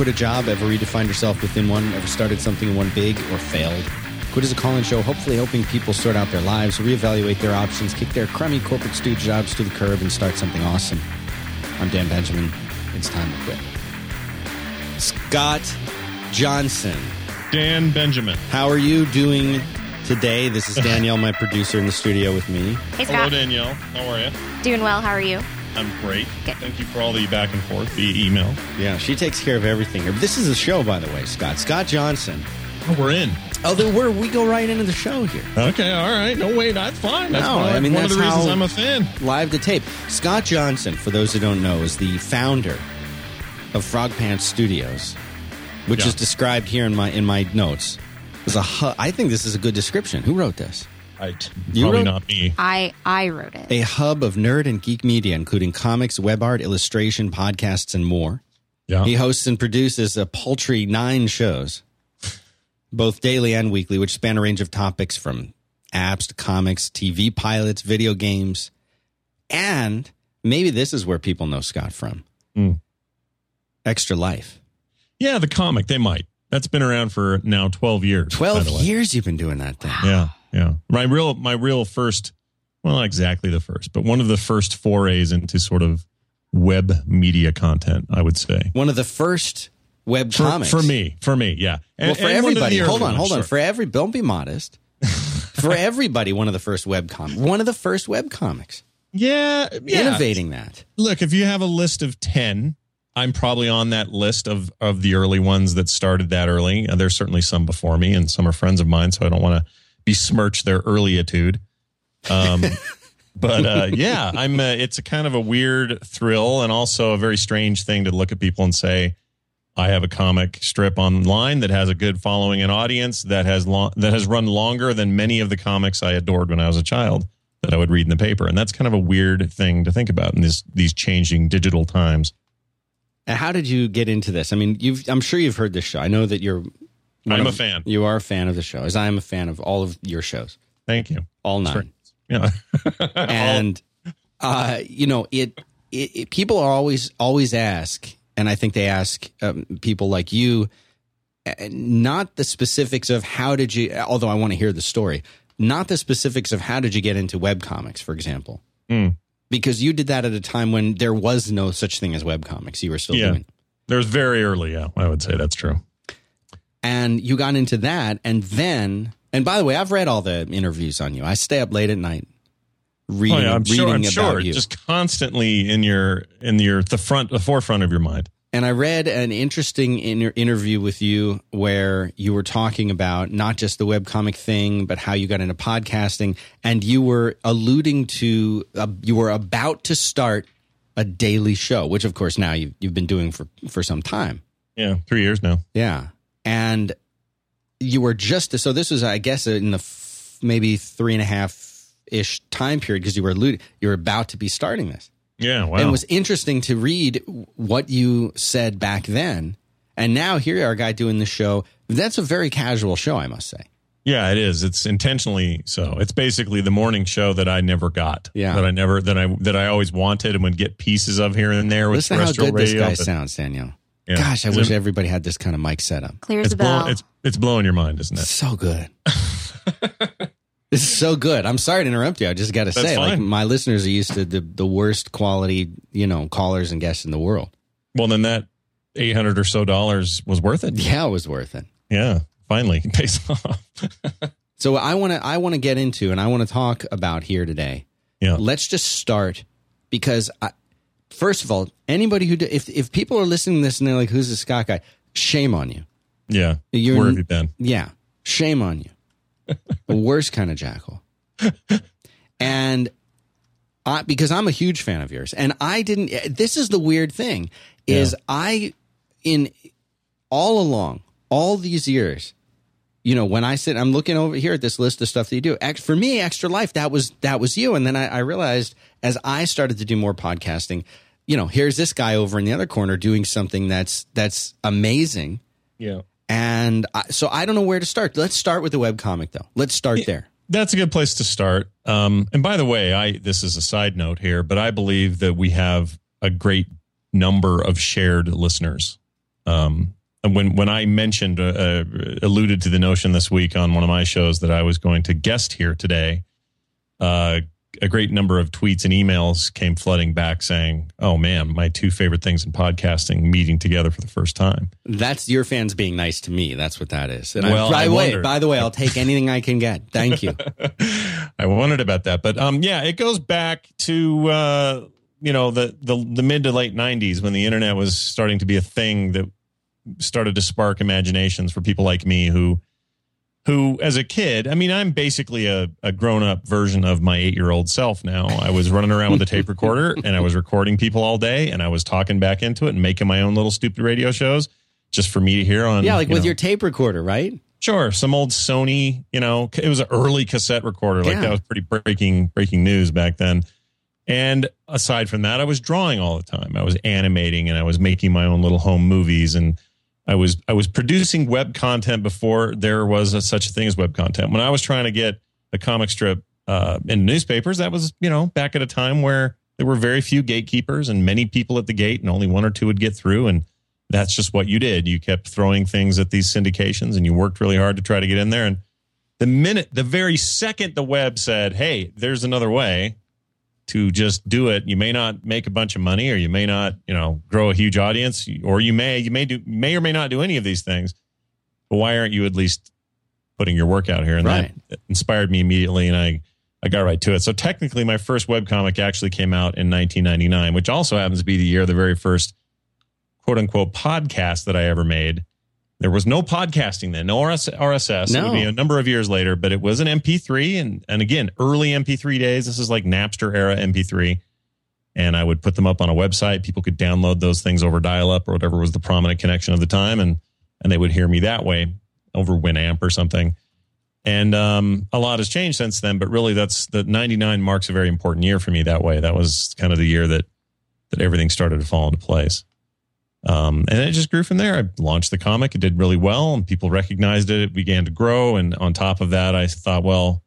Ever quit a job? Ever redefined yourself within one? Ever started something in one big or failed? Quit is a call in show, hopefully helping people sort out their lives, reevaluate their options, kick their crummy corporate stooge jobs to the curb, and start something awesome. I'm Dan Benjamin. It's time to quit. Scott Johnson. Dan Benjamin. How are you doing today? This is Danielle, my producer, in the studio with me. Hey, Scott. Hello, Danielle. How are you? Doing well. How are you? I'm great. Good. Thank you for all the back and forth via email. Yeah, she takes care of everything here. This is a show, by the way, Scott. Scott Johnson. Oh, we're in. Oh, then we're, we go right into the show here. Okay, all right. No, wait, that's fine. That's No, fine. I mean, one of the reasons how- I'm a fan. Live to tape. Scott Johnson, for those who don't know, is the founder of Frog Pants Studios, which Yeah. is described here in my in my notes. As a hu- I think this is a good description. Who wrote this? Right. You Probably wrote- not me. I I wrote it. A hub of nerd and geek media, including comics, web art, illustration, podcasts, and more. Yeah. He hosts and produces a paltry nine shows, both daily and weekly, which span a range of topics from apps to comics, TV pilots, video games, and maybe this is where people know Scott from Hmm. Extra Life. Yeah, the comic, they might. That's been around for now 12 years. 12 years you've been doing that thing. Yeah, yeah. My real, my real first, well, not exactly the first, but one of the first forays into sort of web media content, I would say. One of the first web For, comics. for me, for me, yeah. And, well, for and one of the everybody, hold on, hold on. sure. For every, don't be modest. for everybody, one of the first web comics. One of the first web comics. yeah, yeah. Innovating that. look, if you have a list of 10, I'm probably on that list of, of the early ones that started that early. Uh, There's certainly some before me, and some are friends of mine, so I don't want to besmirch their earlyitude. Um, but uh, yeah, I'm. Uh, it's a kind of a weird thrill, and also a very strange thing to look at people and say, "I have a comic strip online that has a good following and audience that has long, that has run longer than many of the comics I adored when I was a child." That I would read in the paper, and that's kind of a weird thing to think about in this these changing digital times. And How did you get into this? I mean, you've, I'm sure you've heard this show. I know that you're. I'm of- a fan. You are a fan of the show, as I am a fan of all of your shows, Thank you. all nine. Yeah, and uh, you know it, it, it people are always always ask and i think they ask um, people like you uh, not the specifics of how did you although i want to hear the story not the specifics of how did you get into webcomics for example Mm. because you did that at a time when there was no such thing as webcomics you were still Yeah. doing there's very early. Yeah, I would say that's true. And you got into that and then and by the way i've read all the interviews on you i stay up late at night reading, Oh, yeah, I'm reading sure. I'm about sure. you Just constantly in your in your the front the forefront of your mind. And I read an interesting inter- interview with you where you were talking about not just the webcomic thing, but how you got into podcasting. And you were alluding to, uh, you were about to start a daily show, which of course now you've, you've been doing for, for some time. Yeah, three years now. Yeah. And you were just, so this was, I guess, in the f- maybe three and a half ish time period because you were alluding, you were about to be starting this. Yeah, wow. And it was interesting to read what you said back then. And now here you are, a guy doing the show. That's a very casual show, I must say. yeah, it is. It's intentionally so. It's basically the morning show that I never got. Yeah. that I never that I that I always wanted and would get pieces of here and there with Listen how terrestrial good this radio. guy but- sounds, Danielle. Yeah. Gosh, I It's- wish everybody had this kind of mic setup. Clears it's the bell. blowing, it's it's blowing your mind, isn't it? So good. this is so good. I'm sorry to interrupt you. I just got to That's say, like my listeners are used to the, the worst quality, you know, callers and guests in the world. Well, then that eight hundred or so dollars was worth it. Yeah, it was worth it. Yeah, finally it pays off. So I want to I want to get into and I want to talk about here today. Yeah. Let's just start because I, first of all, anybody who do, if if people are listening to this and they're like, "Who's this Scott guy?" Shame on you. Yeah, You're- where have you been? Yeah, shame on you. the worst kind of jackal. And I, because I'm a huge fan of yours, and I didn't. Eh, this is the weird thing: is I in all along all these years, you know, when I sit, I'm looking over here at this list of stuff that you do. For me, Extra Life, that was that was you, and then I, I realized as I started to do more podcasting, you know, here's this guy over in the other corner doing something that's that's amazing. Yeah. And I, so I don't know where to start. Let's start with the web comic, though. Let's start there. That's a good place to start. Um, and by the way, I this is a side note here, but I believe that we have a great number of shared listeners Um, when when I mentioned uh, uh, alluded to the notion this week on one of my shows that I was going to guest here today, uh, a great number of tweets and emails came flooding back saying, "Oh man, my two favorite things in podcasting meeting together for the first time." That's your fans being nice to me. That's what that is. And Well, I, by the way, by the way, I'll take anything I can get. Thank you. I wondered about that, but um, yeah, it goes back to uh, you know the, the the mid to late '90s when the internet was starting to be a thing that started to spark imaginations for people like me who who as a kid i mean i'm basically a, a grown-up version of my eight-year-old self now i was running around with a tape recorder and i was recording people all day and i was talking back into it and making my own little stupid radio shows just for me to hear on Yeah, like you with know, your tape recorder, right? Sure, some old Sony, you know, it was an early cassette recorder. Like Yeah. that was pretty breaking breaking news back then. And aside from that, I was drawing all the time. I was animating and I was making my own little home movies and I was I was producing web content before there was a, such a thing as web content. When I was trying to get a comic strip uh, in newspapers, that was you know back at a time where there were very few gatekeepers and many people at the gate, and only one or two would get through. And that's just what you did. You kept throwing things at these syndications, and you worked really hard to try to get in there. And the minute, the very second the web said, "Hey, there's another way," to just do it. You may not make a bunch of money, or you may not, you know, grow a huge audience, or you may, you may do, may or may not do any of these things. But why aren't you at least putting your work out here? And Right. that inspired me immediately, and I, I got right to it. So technically, my first webcomic actually came out in 1999, which also happens to be the year of the very first quote unquote podcast that I ever made. There was no podcasting then, no RS, RSS. It would be a number of years later, but it was an MP3 and and again, early MP3 days. This is like Napster era MP3. And I would put them up on a website. People could download those things over dial up or whatever was the prominent connection of the time and and they would hear me that way over Winamp or something. And um, a lot has changed since then, but really that's the 99 marks a very important year for me that way. That was kind of the year that that everything started to fall into place. Um, and it just grew from there. I launched the comic. It did really well and people recognized it. It began to grow. And on top of that, I thought, well,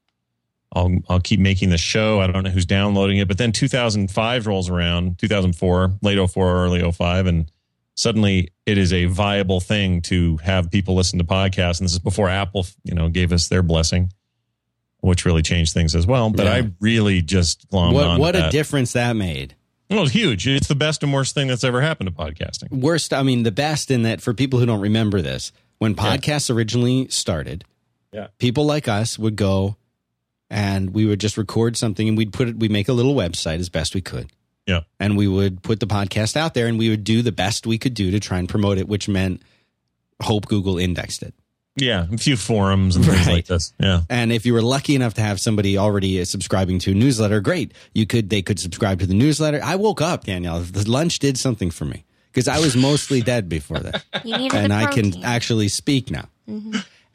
I'll, I'll keep making the show. I don't know who's downloading it. But then 2005 rolls around, 2004, late 04, early 05. And suddenly it is a viable thing to have people listen to podcasts. And this is before Apple, you know, gave us their blessing, which really changed things as well. But Yeah. I really just glommed What on what a that. difference that made. Well, it's huge. It's the best and worst thing that's ever happened to podcasting. Worst, I mean, the best in that for people who don't remember this, when podcasts originally started, Yeah. people like us would go and we would just record something and we'd put it, we'd make a little website as best we could. Yeah. And we would put the podcast out there and we would do the best we could do to try and promote it, which meant hope Google indexed it. Yeah, a few forums and things like this. Yeah. And if you were lucky enough to have somebody already uh, subscribing to a newsletter, great. You could they could subscribe to the newsletter. I woke up, Danielle. The lunch did something for me because I was mostly dead before that, and I can actually speak now.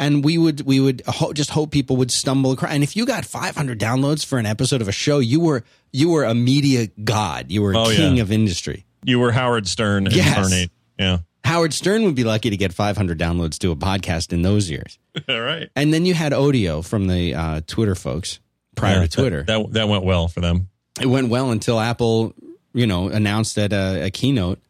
And we would we would ho- just hope people would stumble across. And if you got 500 downloads for an episode of a show, you were you were a media god. You were Oh, king yeah. of industry. You were Howard Stern Yes. incarnate. Yeah. Howard Stern would be lucky to get 500 downloads to a podcast in those years. All right. And then you had Odeo from the uh, Twitter folks prior Yeah, to Twitter. That, that that went well for them. it went well until Apple, you know, announced at a, a keynote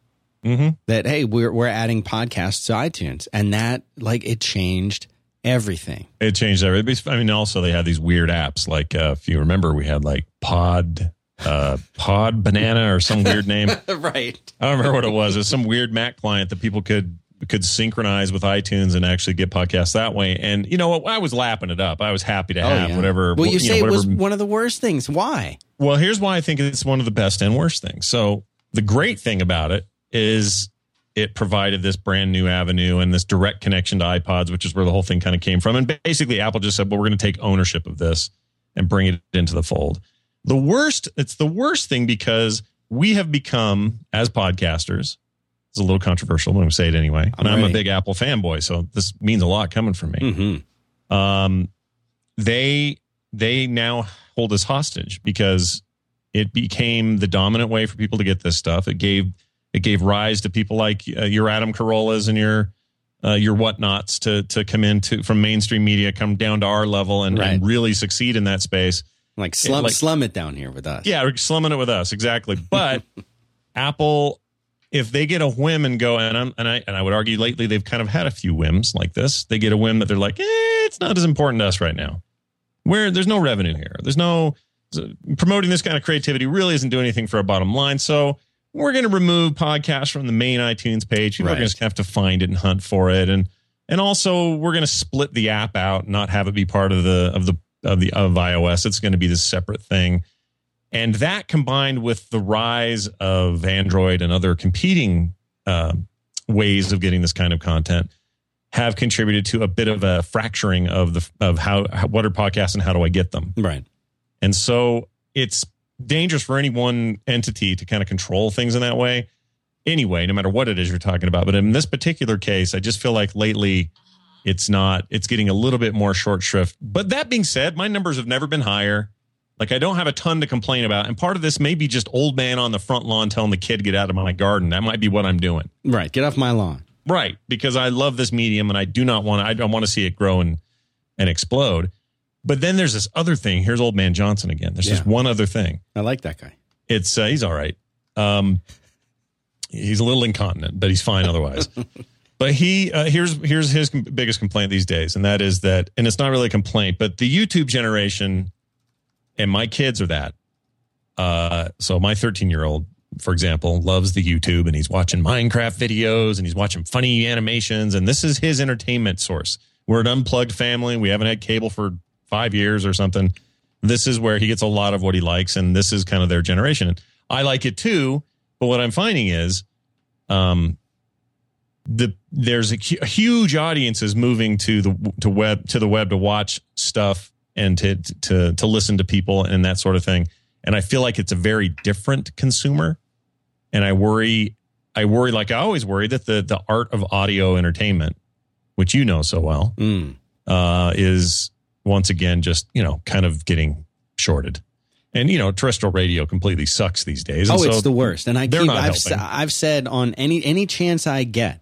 Mhm. that hey, we're we're adding podcasts to iTunes, and that like it changed everything. It changed everything. I mean, also they had these weird apps. Like uh, if you remember, we had like Pod, uh, Pod Banana or some weird name. right. I don't remember what it was. It was some weird Mac client that people could could synchronize with iTunes and actually get podcasts that way. And you know what? I was lapping it up. I was happy to have whatever. Oh, Well, you, know, say it was one of the worst things. Why? Well, here's why I think it's one of the best and worst things. So the great thing about it is it provided this brand new avenue and this direct connection to iPods, which is where the whole thing kind of came from. And basically, Apple just said, "Well, we're going to take ownership of this and bring it into the fold." The worst, it's the worst thing because we have become as podcasters. It's a little controversial, but I'm going to say it anyway. I'm and I'm a big Apple fanboy, so this means a lot coming from me Mm-hmm. um, they they now hold us hostage because it became the dominant way for people to get this stuff. It gave it gave rise to people like uh, your Adam Carollas and your uh, your whatnots to to come into from mainstream media, come down to our level and, and really succeed in that space. Like slum, like- slum it down here with us. Yeah, we're slumming it with us exactly. But Apple if they get a whim and go and I'm, and I and I would argue lately they've kind of had a few whims like this. They get a whim that they're like, eh, it's not as important to us right now. Where there's no revenue here. There's no promoting this kind of creativity really isn't doing anything for our bottom line. So we're going to remove podcasts from the main iTunes page. People Right. are going to have to find it and hunt for it, and and also we're going to split the app out, and not have it be part of the of the of the of iOS. It's going to be this separate thing, and that combined with the rise of Android and other competing uh, ways of getting this kind of content have contributed to a bit of a fracturing of the of how, how what are podcasts and how do I get them. Right. And so it's dangerous for any one entity to kind of control things in that way. Anyway, no matter what it is you're talking about. But in this particular case, I just feel like lately it's not, it's getting a little bit more short shrift. But that being said, my numbers have never been higher. Like I don't have a ton to complain about. And part of this may be just old man on the front lawn telling the kid, get out of my garden. That might be what I'm doing. Right. Get off my lawn. Right. Because I love this medium and I do not want, I don't want to see it grow and, and explode. But then there's this other thing. Here's old man Johnson again. There's this Yeah. one other thing. I like that guy. It's uh, he's all right. Um, he's a little incontinent, but he's fine otherwise. but he uh, here's here's his biggest complaint these days, and that is that, and it's not really a complaint, but the YouTube generation, and my kids are that. Uh, so my 13 year old, for example, loves the YouTube, and he's watching Minecraft videos, and he's watching funny animations, and this is his entertainment source. We're an unplugged family. We haven't had cable for five years or something this is where he gets a lot of what he likes and this is kind of their generation i like it too but what i'm finding is um the there's a, hu- huge audiences moving to the to web to the web to watch stuff and to to to listen to people and that sort of thing and i feel like it's a very different consumer and i worry i worry like i always worry that the the art of audio entertainment which you know so well Mm. uh, is once again just you know kind of getting shorted, and you know terrestrial radio completely sucks these days. Oh, so it's the worst. And I keep, I've. I've said on any any chance I get,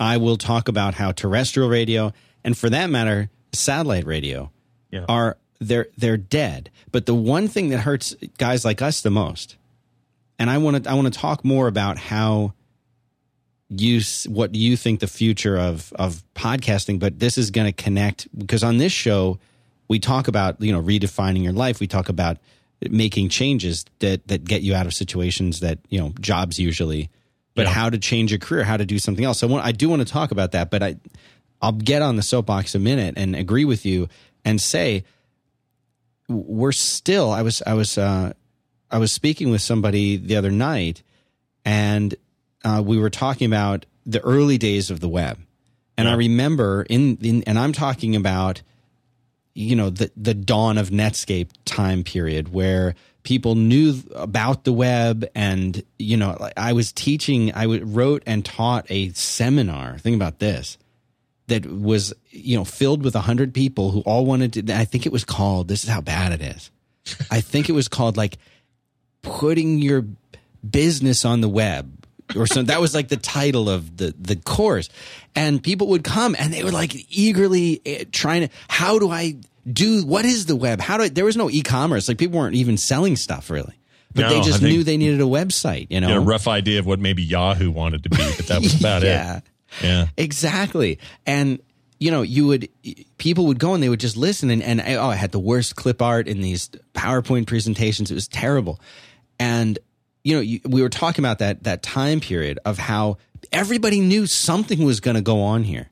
I will talk about how terrestrial radio and for that matter, satellite radio Yeah. are they're they're dead. But the one thing that hurts guys like us the most, and I want to I want to talk more about how you what you think the future of of podcasting, but this is going to connect because on this show we talk about you know redefining your life. We talk about making changes that that get you out of situations that you know jobs usually, but Yeah. how to change your career, how to do something else. So I, want, I do want to talk about that, but I I'll get on the soapbox a minute and agree with you and say we're still. I was I was uh, I was speaking with somebody the other night, and uh, we were talking about the early days of the web, and I remember in, in and I'm talking about you know the the dawn of Netscape time period where people knew about the web and you know I was teaching i wrote and taught a seminar think about this that was you know filled with a hundred people who all wanted to I think it was called this is how bad it is. I think it was called like putting your business on the web or something. That was like the title of the the course, and people would come and they were like eagerly eh, trying to. How do I do? What is the web? How do I? There was no e-commerce. Like people weren't even selling stuff really, but they just think- knew they needed a website. You know, a rough idea of what maybe Yahoo wanted to be, but that was about yeah. it. Yeah. Exactly. And you know, you would people would go and they would just listen and, and oh, I had the worst clip art in these PowerPoint presentations. It was terrible. And you know, you, we were talking about that that time period of how everybody knew something was going to go on here,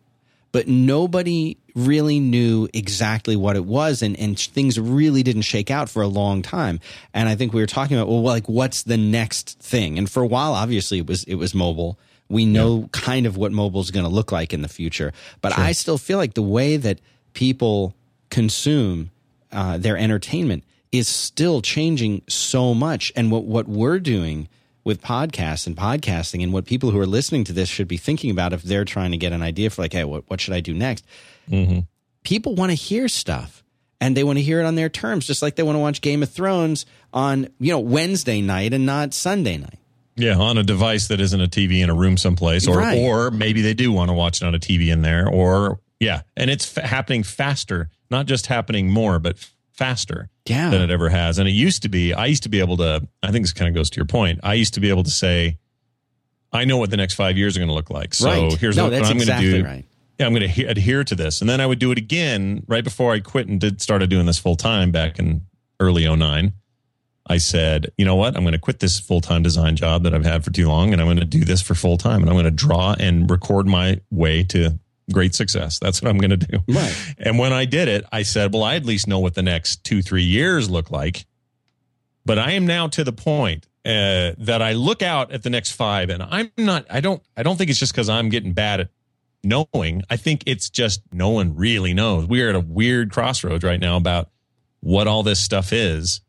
but nobody really knew exactly what it was, and and things really didn't shake out for a long time. And I think we were talking about well, like what's the next thing? And for a while, obviously, it was it was mobile. We know kind of what mobile is going to look like in the future, but I still feel like the way that people consume uh, their entertainment is still changing so much. And what, what we're doing with podcasts and podcasting and what people who are listening to this should be thinking about if they're trying to get an idea for like, hey, what, what should I do next? Mm-hmm. People want to hear stuff and they want to hear it on their terms, just like they want to watch Game of Thrones on, you know, Wednesday night and not Sunday night. Yeah, on a device that isn't a TV in a room someplace, or Right. or maybe they do want to watch it on a TV in there, or yeah, and it's f- happening faster, not just happening more, but faster Yeah. than it ever has. And it used to be, I used to be able to. I think this kind of goes to your point. I used to be able to say, I know what the next five years are going to look like. So right. here's no, what, what I'm exactly going to do. right. Yeah, I'm going to adhere to this. And then I would do it again right before I quit and did started doing this full time back in early 09. I said, you know what? I'm going to quit this full time design job that I've had for too long and I'm going to do this for full time and I'm going to draw and record my way to great success. That's what I'm going to do. Right. And when I did it, I said, well, I at least know what the next two, three years look like. But I am now to the point uh, that I look out at the next five and I'm not, I don't, I don't think it's just because I'm getting bad at knowing. I think it's just no one really knows. We're at a weird crossroads right now about what all this stuff is.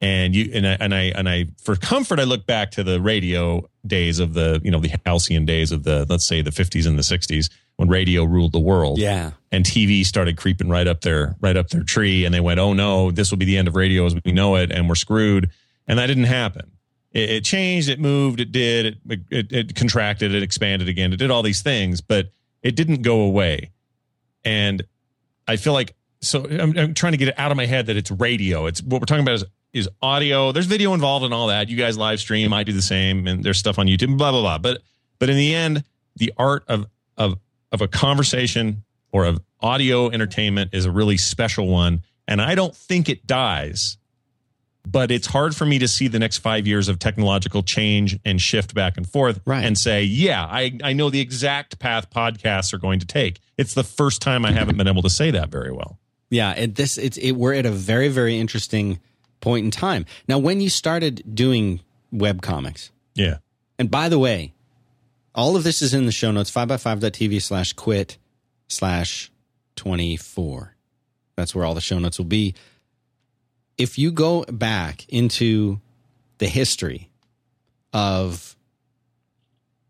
And you and I and I and I for comfort I look back to the radio days of the you know the halcyon days of the let's say the 50s and the 60s when radio ruled the world Yeah. and TV started creeping right up their right up their tree, and they went, "Oh no, this will be the end of radio as we know it, and we're screwed." And that didn't happen. It, it changed, it moved, it did, it, it it contracted, it expanded again, it did all these things, but it didn't go away. And I feel like so I'm, I'm trying to get it out of my head that it's radio. It's what we're talking about is is audio. There's video involved in all that. You guys live stream, I do the same, and there's stuff on YouTube, blah blah blah. But but in the end, the art of of of a conversation or of audio entertainment is a really special one. And I don't think it dies, but it's hard for me to see the next five years of technological change and shift back and forth Right. and say, yeah, I, I know the exact path podcasts are going to take. It's the first time I haven't been able to say that very well. Yeah, and this it's it, we're at a very very interesting point in time. Now, when you started doing web comics, Yeah. and by the way, all of this is in the show notes 5by5.tv slash quit slash 24. That's where all the show notes will be. If you go back into the history of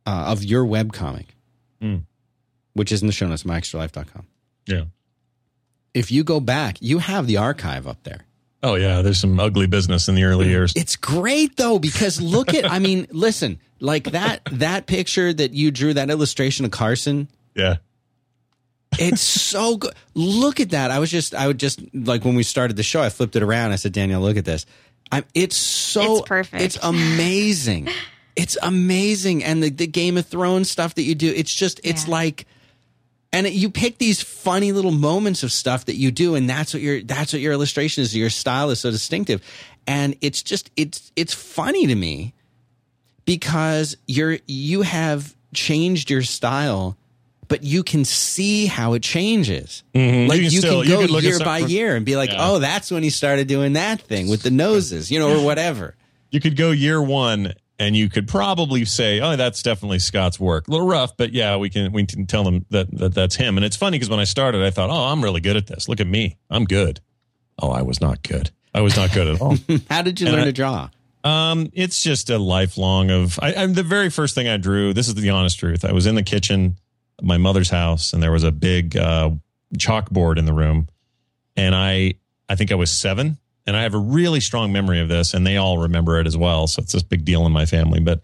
uh, of your web comic, Mm. which is in the show notes, myextralife.com. Yeah. If you go back, you have the archive up there. Oh, yeah. There's some ugly business in the early mm. years. It's great though because look at I mean, listen, like that that picture that you drew that illustration of Carson, Yeah. it's so good. Look at that. I was just I would just like when we started the show, I flipped it around. I said, "Danielle, look at this." I'm it's so It's perfect. It's amazing. it's amazing and the, the Game of Thrones stuff that you do, it's just it's Yeah. like and you pick these funny little moments of stuff that you do and that's what your that's what your illustration is your style is so distinctive and it's just it's it's funny to me because you're you have changed your style but you can see how it changes Mhm. like You you can can, still- you go can look year by year and be like Yeah. oh that's when he started doing that thing with the noses you know or whatever you could go year one and you could probably say, "Oh, that's definitely Scott's work." A little rough, but yeah, we can we can tell them that, that that's him. And it's funny because when I started, I thought, "Oh, I'm really good at this. Look at me, I'm good." Oh, I was not good. I was not good at all. how did you And learn I- to draw Um, it's just a lifelong of. I, I'm the very first thing I drew. This is the honest truth. I was in the kitchen, my mother's house, and there was a big uh, chalkboard in the room, and I I think I was seven, and I have a really strong memory of this, and they all remember it as well. So it's this big deal in my family. But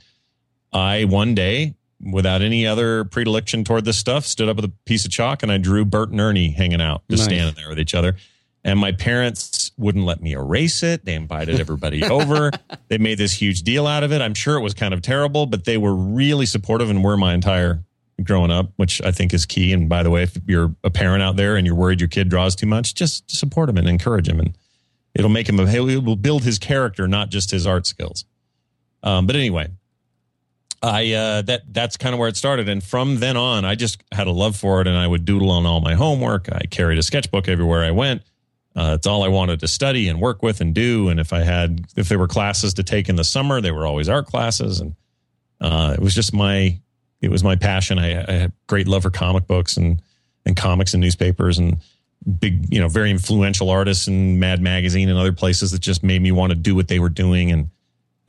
I one day, without any other predilection toward this stuff, stood up with a piece of chalk and I drew Bert and Ernie hanging out, just Nice. standing there with each other. And my parents wouldn't let me erase it. They invited everybody over. They made this huge deal out of it. I'm sure it was kind of terrible, but they were really supportive and were my entire growing up, which I think is key. And by the way, if you're a parent out there and you're worried your kid draws too much, just support him and encourage him. And it'll make him, it will build his character, not just his art skills. Um, but anyway, I uh, that that's kind of where it started, and from then on, I just had a love for it, and I would doodle on all my homework. I carried a sketchbook everywhere I went. Uh, it's all I wanted to study and work with and do. And if I had, if there were classes to take in the summer, they were always art classes, and uh, it was just my, it was my passion. I, I had great love for comic books and and comics and newspapers and big, you know, very influential artists and Mad Magazine and other places that just made me want to do what they were doing and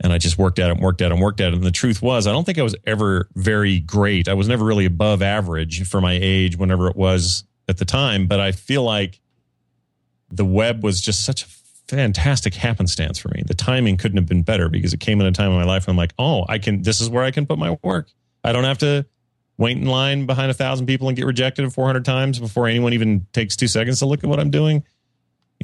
and I just worked at it and worked at it and worked at it. And the truth was, I don't think I was ever very great. I was never really above average for my age, whenever it was at the time. But I feel like the web was just such a fantastic happenstance for me. The timing couldn't have been better because it came at a time in my life when I'm like, oh, I can, this is where I can put my work. I don't have to wait in line behind a thousand people and get rejected 400 times before anyone even takes two seconds to look at what I'm doing.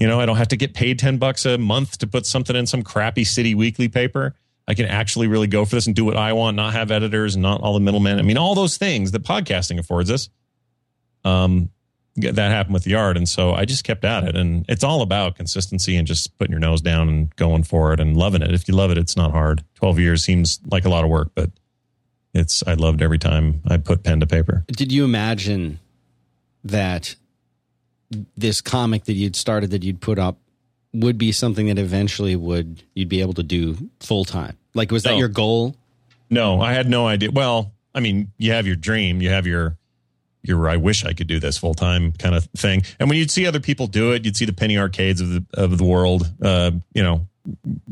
You know, I don't have to get paid 10 bucks a month to put something in some crappy city weekly paper. I can actually really go for this and do what I want, not have editors and not all the middlemen. I mean, all those things that podcasting affords us. Um, that happened with the art, and so I just kept at it. And it's all about consistency and just putting your nose down and going for it and loving it. If you love it, it's not hard. Twelve years seems like a lot of work, but it's I loved every time I put pen to paper. Did you imagine that this comic that you'd started that you'd put up would be something that eventually would you'd be able to do full time? Like was that your goal? No, I had no idea. Well, I mean, you have your dream, you have your your I wish I could do this full time kind of thing. And when you'd see other people do it, you'd see the penny arcades of the of the world, uh, you know,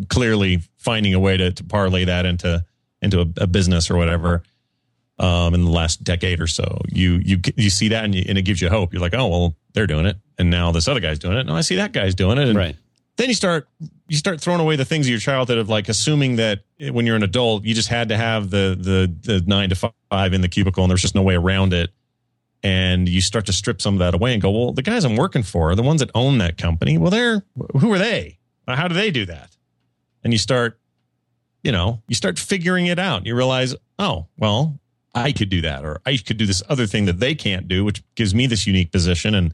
clearly finding a way to, to parlay that into into a, a business or whatever. Um, in the last decade or so, you you you see that and, you, and it gives you hope. You're like, oh well, they're doing it, and now this other guy's doing it. No, I see that guy's doing it, and Right. then you start you start throwing away the things of your childhood of like assuming that when you're an adult you just had to have the the the nine to five in the cubicle and there's just no way around it and you start to strip some of that away and go well the guys i'm working for are the ones that own that company well they're who are they how do they do that and you start you know you start figuring it out you realize oh well i could do that or i could do this other thing that they can't do which gives me this unique position and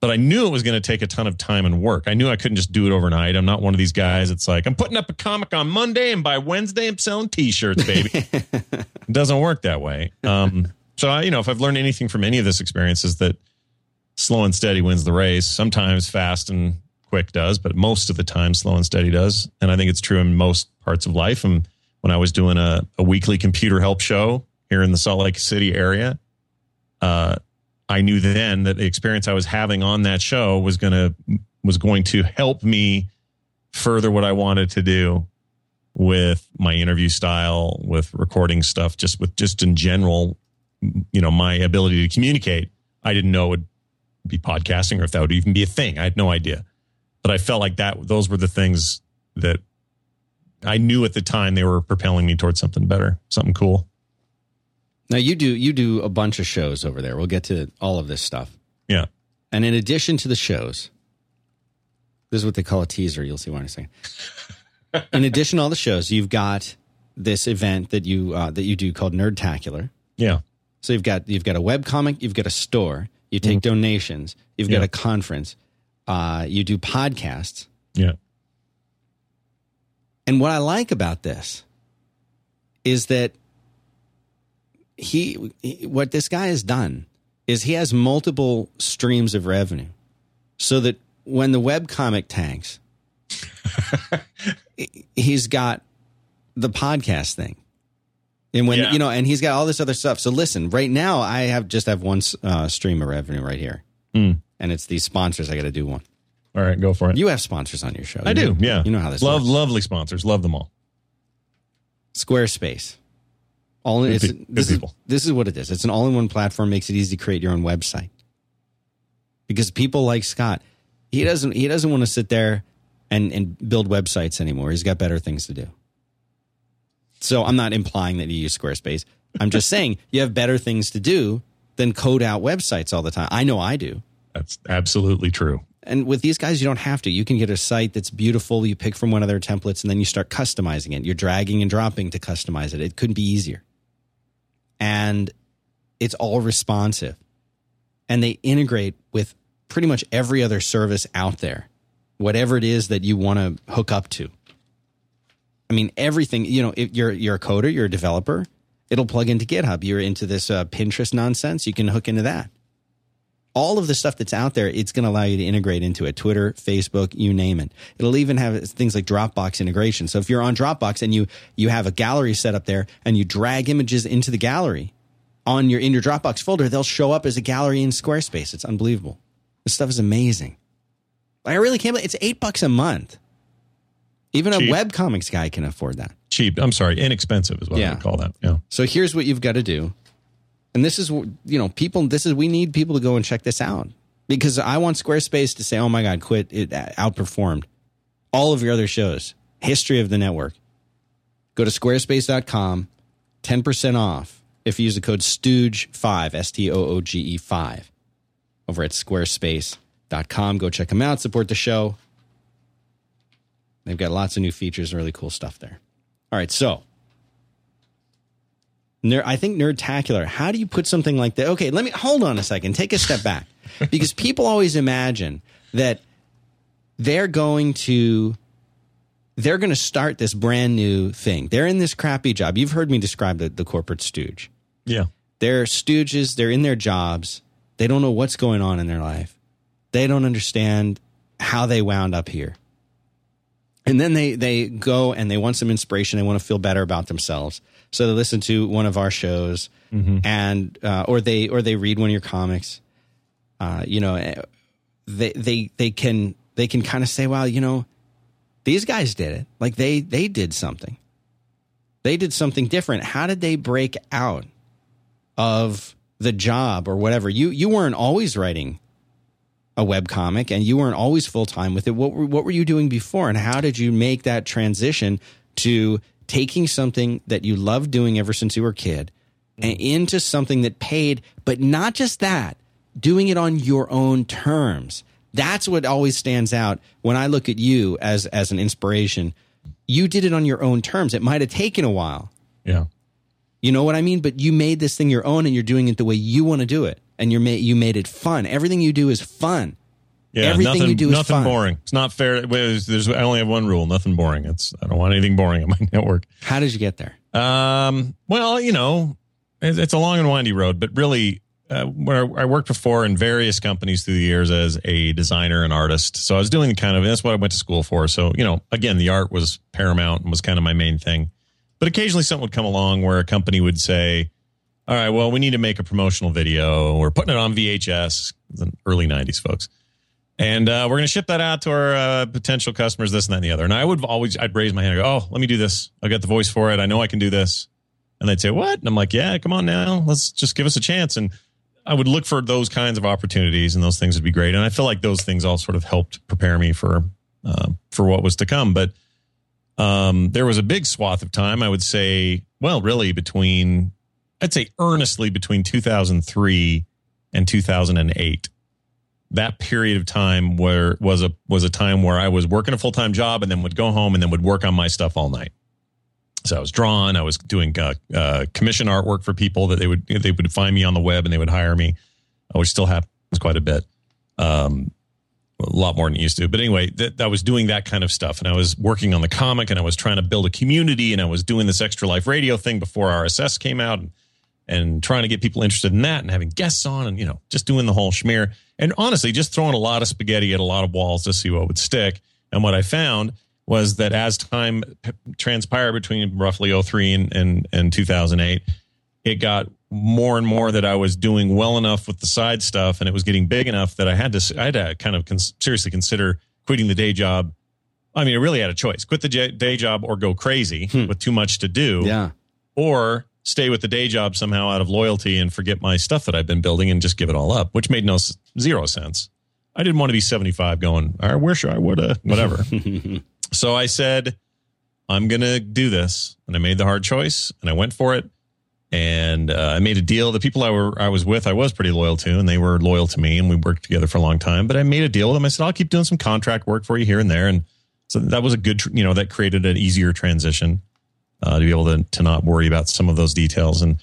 but I knew it was going to take a ton of time and work. I knew I couldn't just do it overnight. I'm not one of these guys. It's like I'm putting up a comic on Monday, and by Wednesday, I'm selling T-shirts, baby. it doesn't work that way. Um, so I, you know, if I've learned anything from any of this experience, is that slow and steady wins the race. Sometimes fast and quick does, but most of the time, slow and steady does. And I think it's true in most parts of life. And when I was doing a, a weekly computer help show here in the Salt Lake City area, uh, I knew then that the experience I was having on that show was gonna was going to help me further what I wanted to do with my interview style, with recording stuff, just with just in general, you know, my ability to communicate. I didn't know it would be podcasting or if that would even be a thing. I had no idea. But I felt like that those were the things that I knew at the time they were propelling me towards something better, something cool. Now you do you do a bunch of shows over there. We'll get to all of this stuff. Yeah. And in addition to the shows, this is what they call a teaser. You'll see why in a second. in addition to all the shows, you've got this event that you uh, that you do called Nerdtacular. Yeah. So you've got you've got a web comic, you've got a store, you take donations, you've got Mm-hmm. A conference, uh, you do podcasts. Yeah. And what I like about this is that he, he- what this guy has done is he has multiple streams of revenue so that when the web comic tanks, he's got the podcast thing. And when Yeah. you know, and he's got all this other stuff. So listen, right now I have just have one uh, stream of revenue right here, Hmm. and it's these sponsors. I got to do one. All right, go for it. You have sponsors on your show. I do. know- Yeah. you know how this love works. lovely sponsors. Love them all. Squarespace. All Good it's, pe- this, is, this is what it is. It's an all-in-one platform. Makes it easy to create your own website. Because people like Scott, he doesn't he doesn't want to sit there and and build websites anymore. He's got better things to do. So I'm not implying that you use Squarespace. I'm just saying you have better things to do than code out websites all the time. I know I do. That's absolutely true. And with these guys, you don't have to. You can get a site that's beautiful. You pick from one of their templates and then you start customizing it. You're dragging and dropping to customize it. It couldn't be easier. And it's all responsive. And they integrate with pretty much every other service out there, whatever it is that you want to hook up to. I mean, everything, you know, if you're, you're a coder, you're a developer, it'll plug into GitHub. You're into this uh, Pinterest nonsense, you can hook into that all of the stuff that's out there, it's going to allow you to integrate into it. Twitter, Facebook, you name it. It'll even have things like Dropbox integration. So if you're on Dropbox and you you have a gallery set up there and you drag images into the gallery on your in your Dropbox folder, they'll show up as a gallery in Squarespace. It's unbelievable. This stuff is amazing. I really can't believe it's eight bucks a month. Even a Cheap. webcomics guy can afford that. Cheap. I'm sorry, inexpensive is what I Yeah. would call that. Yeah. So here's what you've got to do. And this is, you know, people, this is, we need people to go and check this out because I want Squarespace to say, oh my God, quit. It uh, outperformed all of your other shows, history of the network. Go to squarespace.com, 10% off if you use the code STOOGE5, S T O O G E 5, over at squarespace.com. Go check them out, support the show. They've got lots of new features and really cool stuff there. All right, so Ner- I think nerdtacular. How do you put something like that? Okay, let me hold on a second. Take a step back because people always imagine that they're going to they're going to start this brand new thing. They're in this crappy job. You've heard me describe the, the corporate stooge. Yeah. They're stooges. They're in their jobs. They don't know what's going on in their life. They don't understand how they wound up here. And then they, they go and they want some inspiration. They want to feel better about themselves. So they listen to one of our shows and, uh, or they, or they read one of your comics. Uh, you know, eh, they, they, they can, they can kind of say, well, you know, these guys did it. Like they, they did something. They did something different. How did they break out of the job or whatever? You, you weren't always writing a web comic and you weren't always full time with it. What were, what were you doing before and how did you make that transition to taking something that you loved doing ever since you were a kid and mm. into something that paid, but not just that, doing it on your own terms. That's what always stands out when I look at you as as an inspiration. You did it on your own terms. It might have taken a while. Yeah. You know what I mean? But you made this thing your own and you're doing it the way you want to do it. And you're ma- you made it fun. Everything you do is fun. Yeah, Everything nothing, you do is nothing fun. boring. It's not fair. There's, there's, I only have one rule: nothing boring. It's I don't want anything boring on my network. How did you get there? Um, well, you know, it's, it's a long and windy road, but really, uh, where I worked before in various companies through the years as a designer and artist. So I was doing the kind of that's what I went to school for. So you know, again, the art was paramount and was kind of my main thing. But occasionally, something would come along where a company would say, "All right, well, we need to make a promotional video. We're putting it on VHS." The early '90s, folks. And uh, we're going to ship that out to our uh, potential customers, this and that and the other. And I would always, I'd raise my hand and go, oh, let me do this. I got the voice for it. I know I can do this. And they'd say, what? And I'm like, yeah, come on now. Let's just give us a chance. And I would look for those kinds of opportunities and those things would be great. And I feel like those things all sort of helped prepare me for, uh, for what was to come. But um, there was a big swath of time, I would say, well, really between, I'd say earnestly between 2003 and 2008 that period of time where was a was a time where I was working a full time job and then would go home and then would work on my stuff all night. So I was drawing, I was doing uh, uh, commission artwork for people that they would they would find me on the web and they would hire me, which still happens quite a bit, um, a lot more than it used to. But anyway, that I was doing that kind of stuff and I was working on the comic and I was trying to build a community and I was doing this extra life radio thing before RSS came out. And, and trying to get people interested in that and having guests on and you know just doing the whole schmear. And honestly just throwing a lot of spaghetti at a lot of walls to see what would stick. And what i found was that as time transpired between roughly 03 and, and, and 2008 it got more and more that i was doing well enough with the side stuff and it was getting big enough that i had to i had to kind of cons- seriously consider quitting the day job. I mean i really had a choice quit the j- day job or go crazy hmm. with too much to do Yeah. or stay with the day job somehow out of loyalty and forget my stuff that I've been building and just give it all up, which made no zero sense. I didn't want to be 75 going, all right, where should I would have whatever. so I said, I'm going to do this. And I made the hard choice and I went for it. And uh, I made a deal. The people I were I was with, I was pretty loyal to, and they were loyal to me, and we worked together for a long time. But I made a deal with them. I said, "I'll keep doing some contract work for you here and there," and so that was a good, you know, that created an easier transition uh, to be able to to not worry about some of those details. And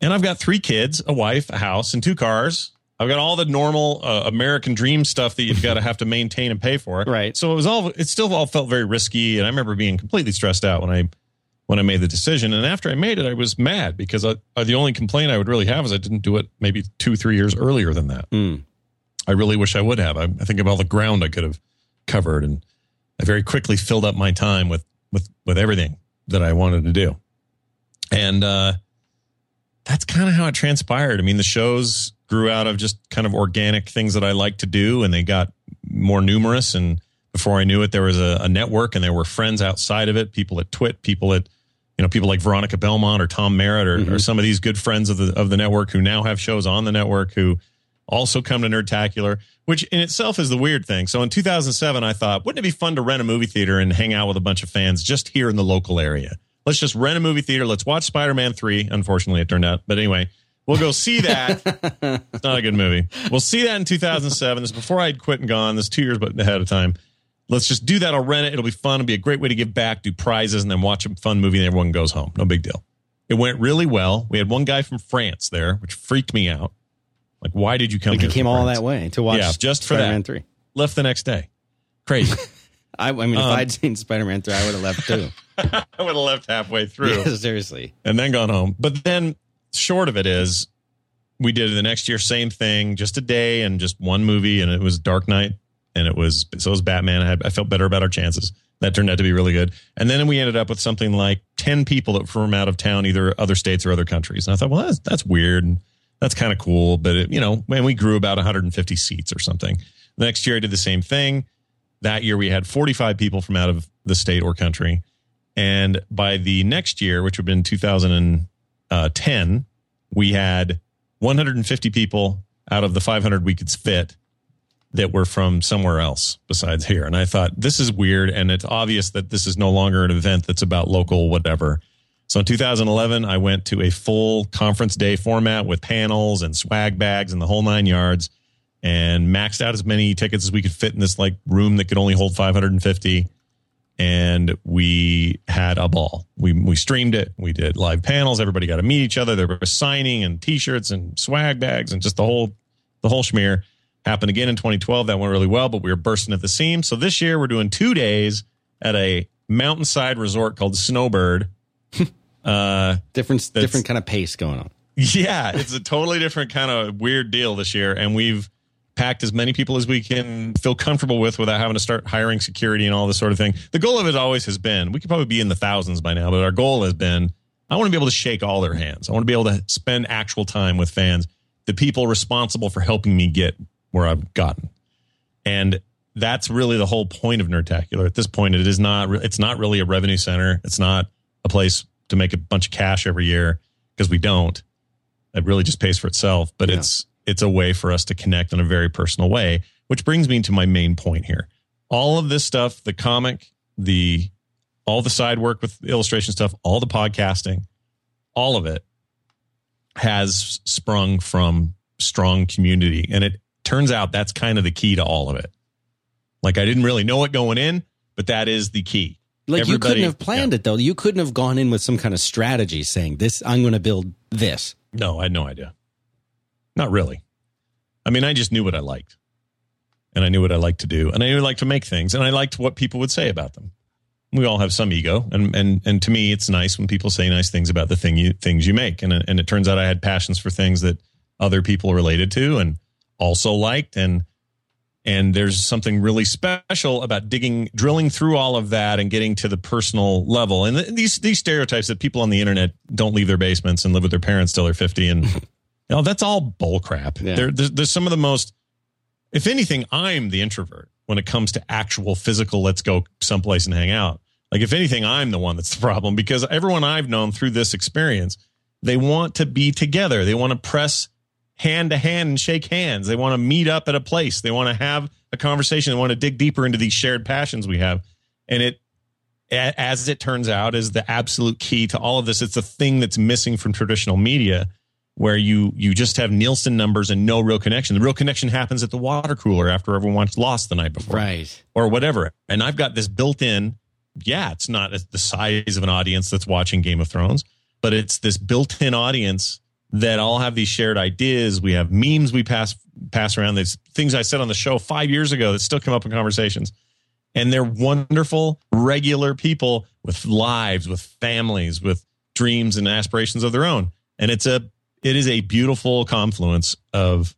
and I've got three kids, a wife, a house, and two cars. I've got all the normal uh, American dream stuff that you've got to have to maintain and pay for. Right. So it was all. It still all felt very risky, and I remember being completely stressed out when I when I made the decision. And after I made it, I was mad because I, I, the only complaint I would really have is I didn't do it maybe two, three years earlier than that. Mm. I really wish I would have. I, I think of all the ground I could have covered, and I very quickly filled up my time with with with everything that I wanted to do. And uh, that's kind of how it transpired. I mean, the shows grew out of just kind of organic things that I like to do, and they got more numerous. And before I knew it, there was a, a network, and there were friends outside of it, people at TWiT, people at you know people like Veronica Belmont or Tom Merritt or, Mm-hmm. or some of these good friends of the of the network who now have shows on the network who also come to Nerdtacular, which in itself is the weird thing. So in 2007, I thought, wouldn't it be fun to rent a movie theater and hang out with a bunch of fans just here in the local area? Let's just rent a movie theater. Let's watch Spider Man 3. Unfortunately, it turned out. But anyway, we'll go see that. it's not a good movie. We'll see that in 2007. This is before I'd quit and gone. This is two years but ahead of time. let's just do that. I'll rent it. It'll be fun. It'll be a great way to give back, do prizes, and then watch a fun movie and everyone goes home. No big deal. It went really well. We had one guy from France there, which freaked me out. Like, why did you come Like here? you came all that way to watch Yeah, just for that. Spider-Man 3. Left the next day. Crazy. I, I mean, if Um, I'd seen Spider-Man 3, I would have left too. I would have left halfway through. Yeah, seriously. and then gone home. But then, short of it is, we did the next year, same thing, just a day and just one movie, and it was Dark Knight, and it was so it was Batman. I, had, I felt better about our chances. That turned out to be really good. And then we ended up with something like ten people that were from out of town, either other states or other countries. And I thought, well, that's that's weird, and that's kind of cool. But it, you know, when we grew about 150 seats or something. The next year, I did the same thing. That year, we had 45 people from out of the state or country. And by the next year, which would have been 2010, uh, we had 150 people out of the 500 we could fit that were from somewhere else besides here. And I thought, this is weird. And it's obvious that this is no longer an event that's about local whatever. So in 2011, I went to a full conference day format with panels and swag bags and the whole nine yards and maxed out as many tickets as we could fit in this like room that could only hold 550 and we had a ball. We we streamed it. We did live panels. Everybody got to meet each other. There was signing and T-shirts and swag bags and just the whole the whole schmear. Happened again in 2012. That went really well, but we were bursting at the seams. So this year we're doing two days at a mountainside resort called Snowbird. uh, Different, different kind of pace going on. yeah, it's a totally different kind of weird deal this year, and we've packed as many people as we can feel comfortable with without having to start hiring security and all this sort of thing. The goal of it always has been we could probably be in the thousands by now, but our goal has been I want to be able to shake all their hands. I want to be able to spend actual time with fans, the people responsible for helping me get where I've gotten, and that's really the whole point of Nerdtacular. At this point, it is not. It's not really a revenue center. It's not a place to make a bunch of cash every year because we don't. It really just pays for itself. But Yeah. it's it's a way for us to connect in a very personal way. Which brings me to my main point here. All of this stuff, the comic, the all the side work with illustration stuff, all the podcasting, all of it has sprung from strong community. And it turns out that's kind of the key to all of it. Like I didn't really know it going in, but that is the key. Like you couldn't have planned it though. You couldn't have gone in with some kind of strategy saying this. I'm going to build this. No, I had no idea. Not really. I mean, I just knew what I liked. And I knew what I liked to do. And I knew I liked to make things. And I liked what people would say about them. We all have some ego. And and and to me, it's nice when people say nice things about the thing you things you make. And and it turns out I had passions for things that other people related to and also liked. And and there's something really special about digging, drilling through all of that and getting to the personal level. And th- these these stereotypes that people on the internet don't leave their basements and live with their parents till they're 50 and you know that's all bull crap. Yeah. There, there's, there's some of the most if anything, I'm the introvert when it comes to actual physical, let's go someplace and hang out. Like, if anything, I'm the one that's the problem because everyone I've known through this experience, they want to be together. They want to press hand to hand and shake hands. They want to meet up at a place. They want to have a conversation. They want to dig deeper into these shared passions we have. And it, as it turns out, is the absolute key to all of this. It's the thing that's missing from traditional media where you you just have Nielsen numbers and no real connection. The real connection happens at the water cooler after everyone watched Lost the night before, Right. or whatever. And I've got this built in. Yeah, it's not the size of an audience that's watching Game of Thrones, but it's this built in audience that all have these shared ideas. We have memes we pass pass around. There's things I said on the show five years ago that still come up in conversations. And they're wonderful, regular people with lives, with families, with dreams and aspirations of their own. And it's a it is a beautiful confluence of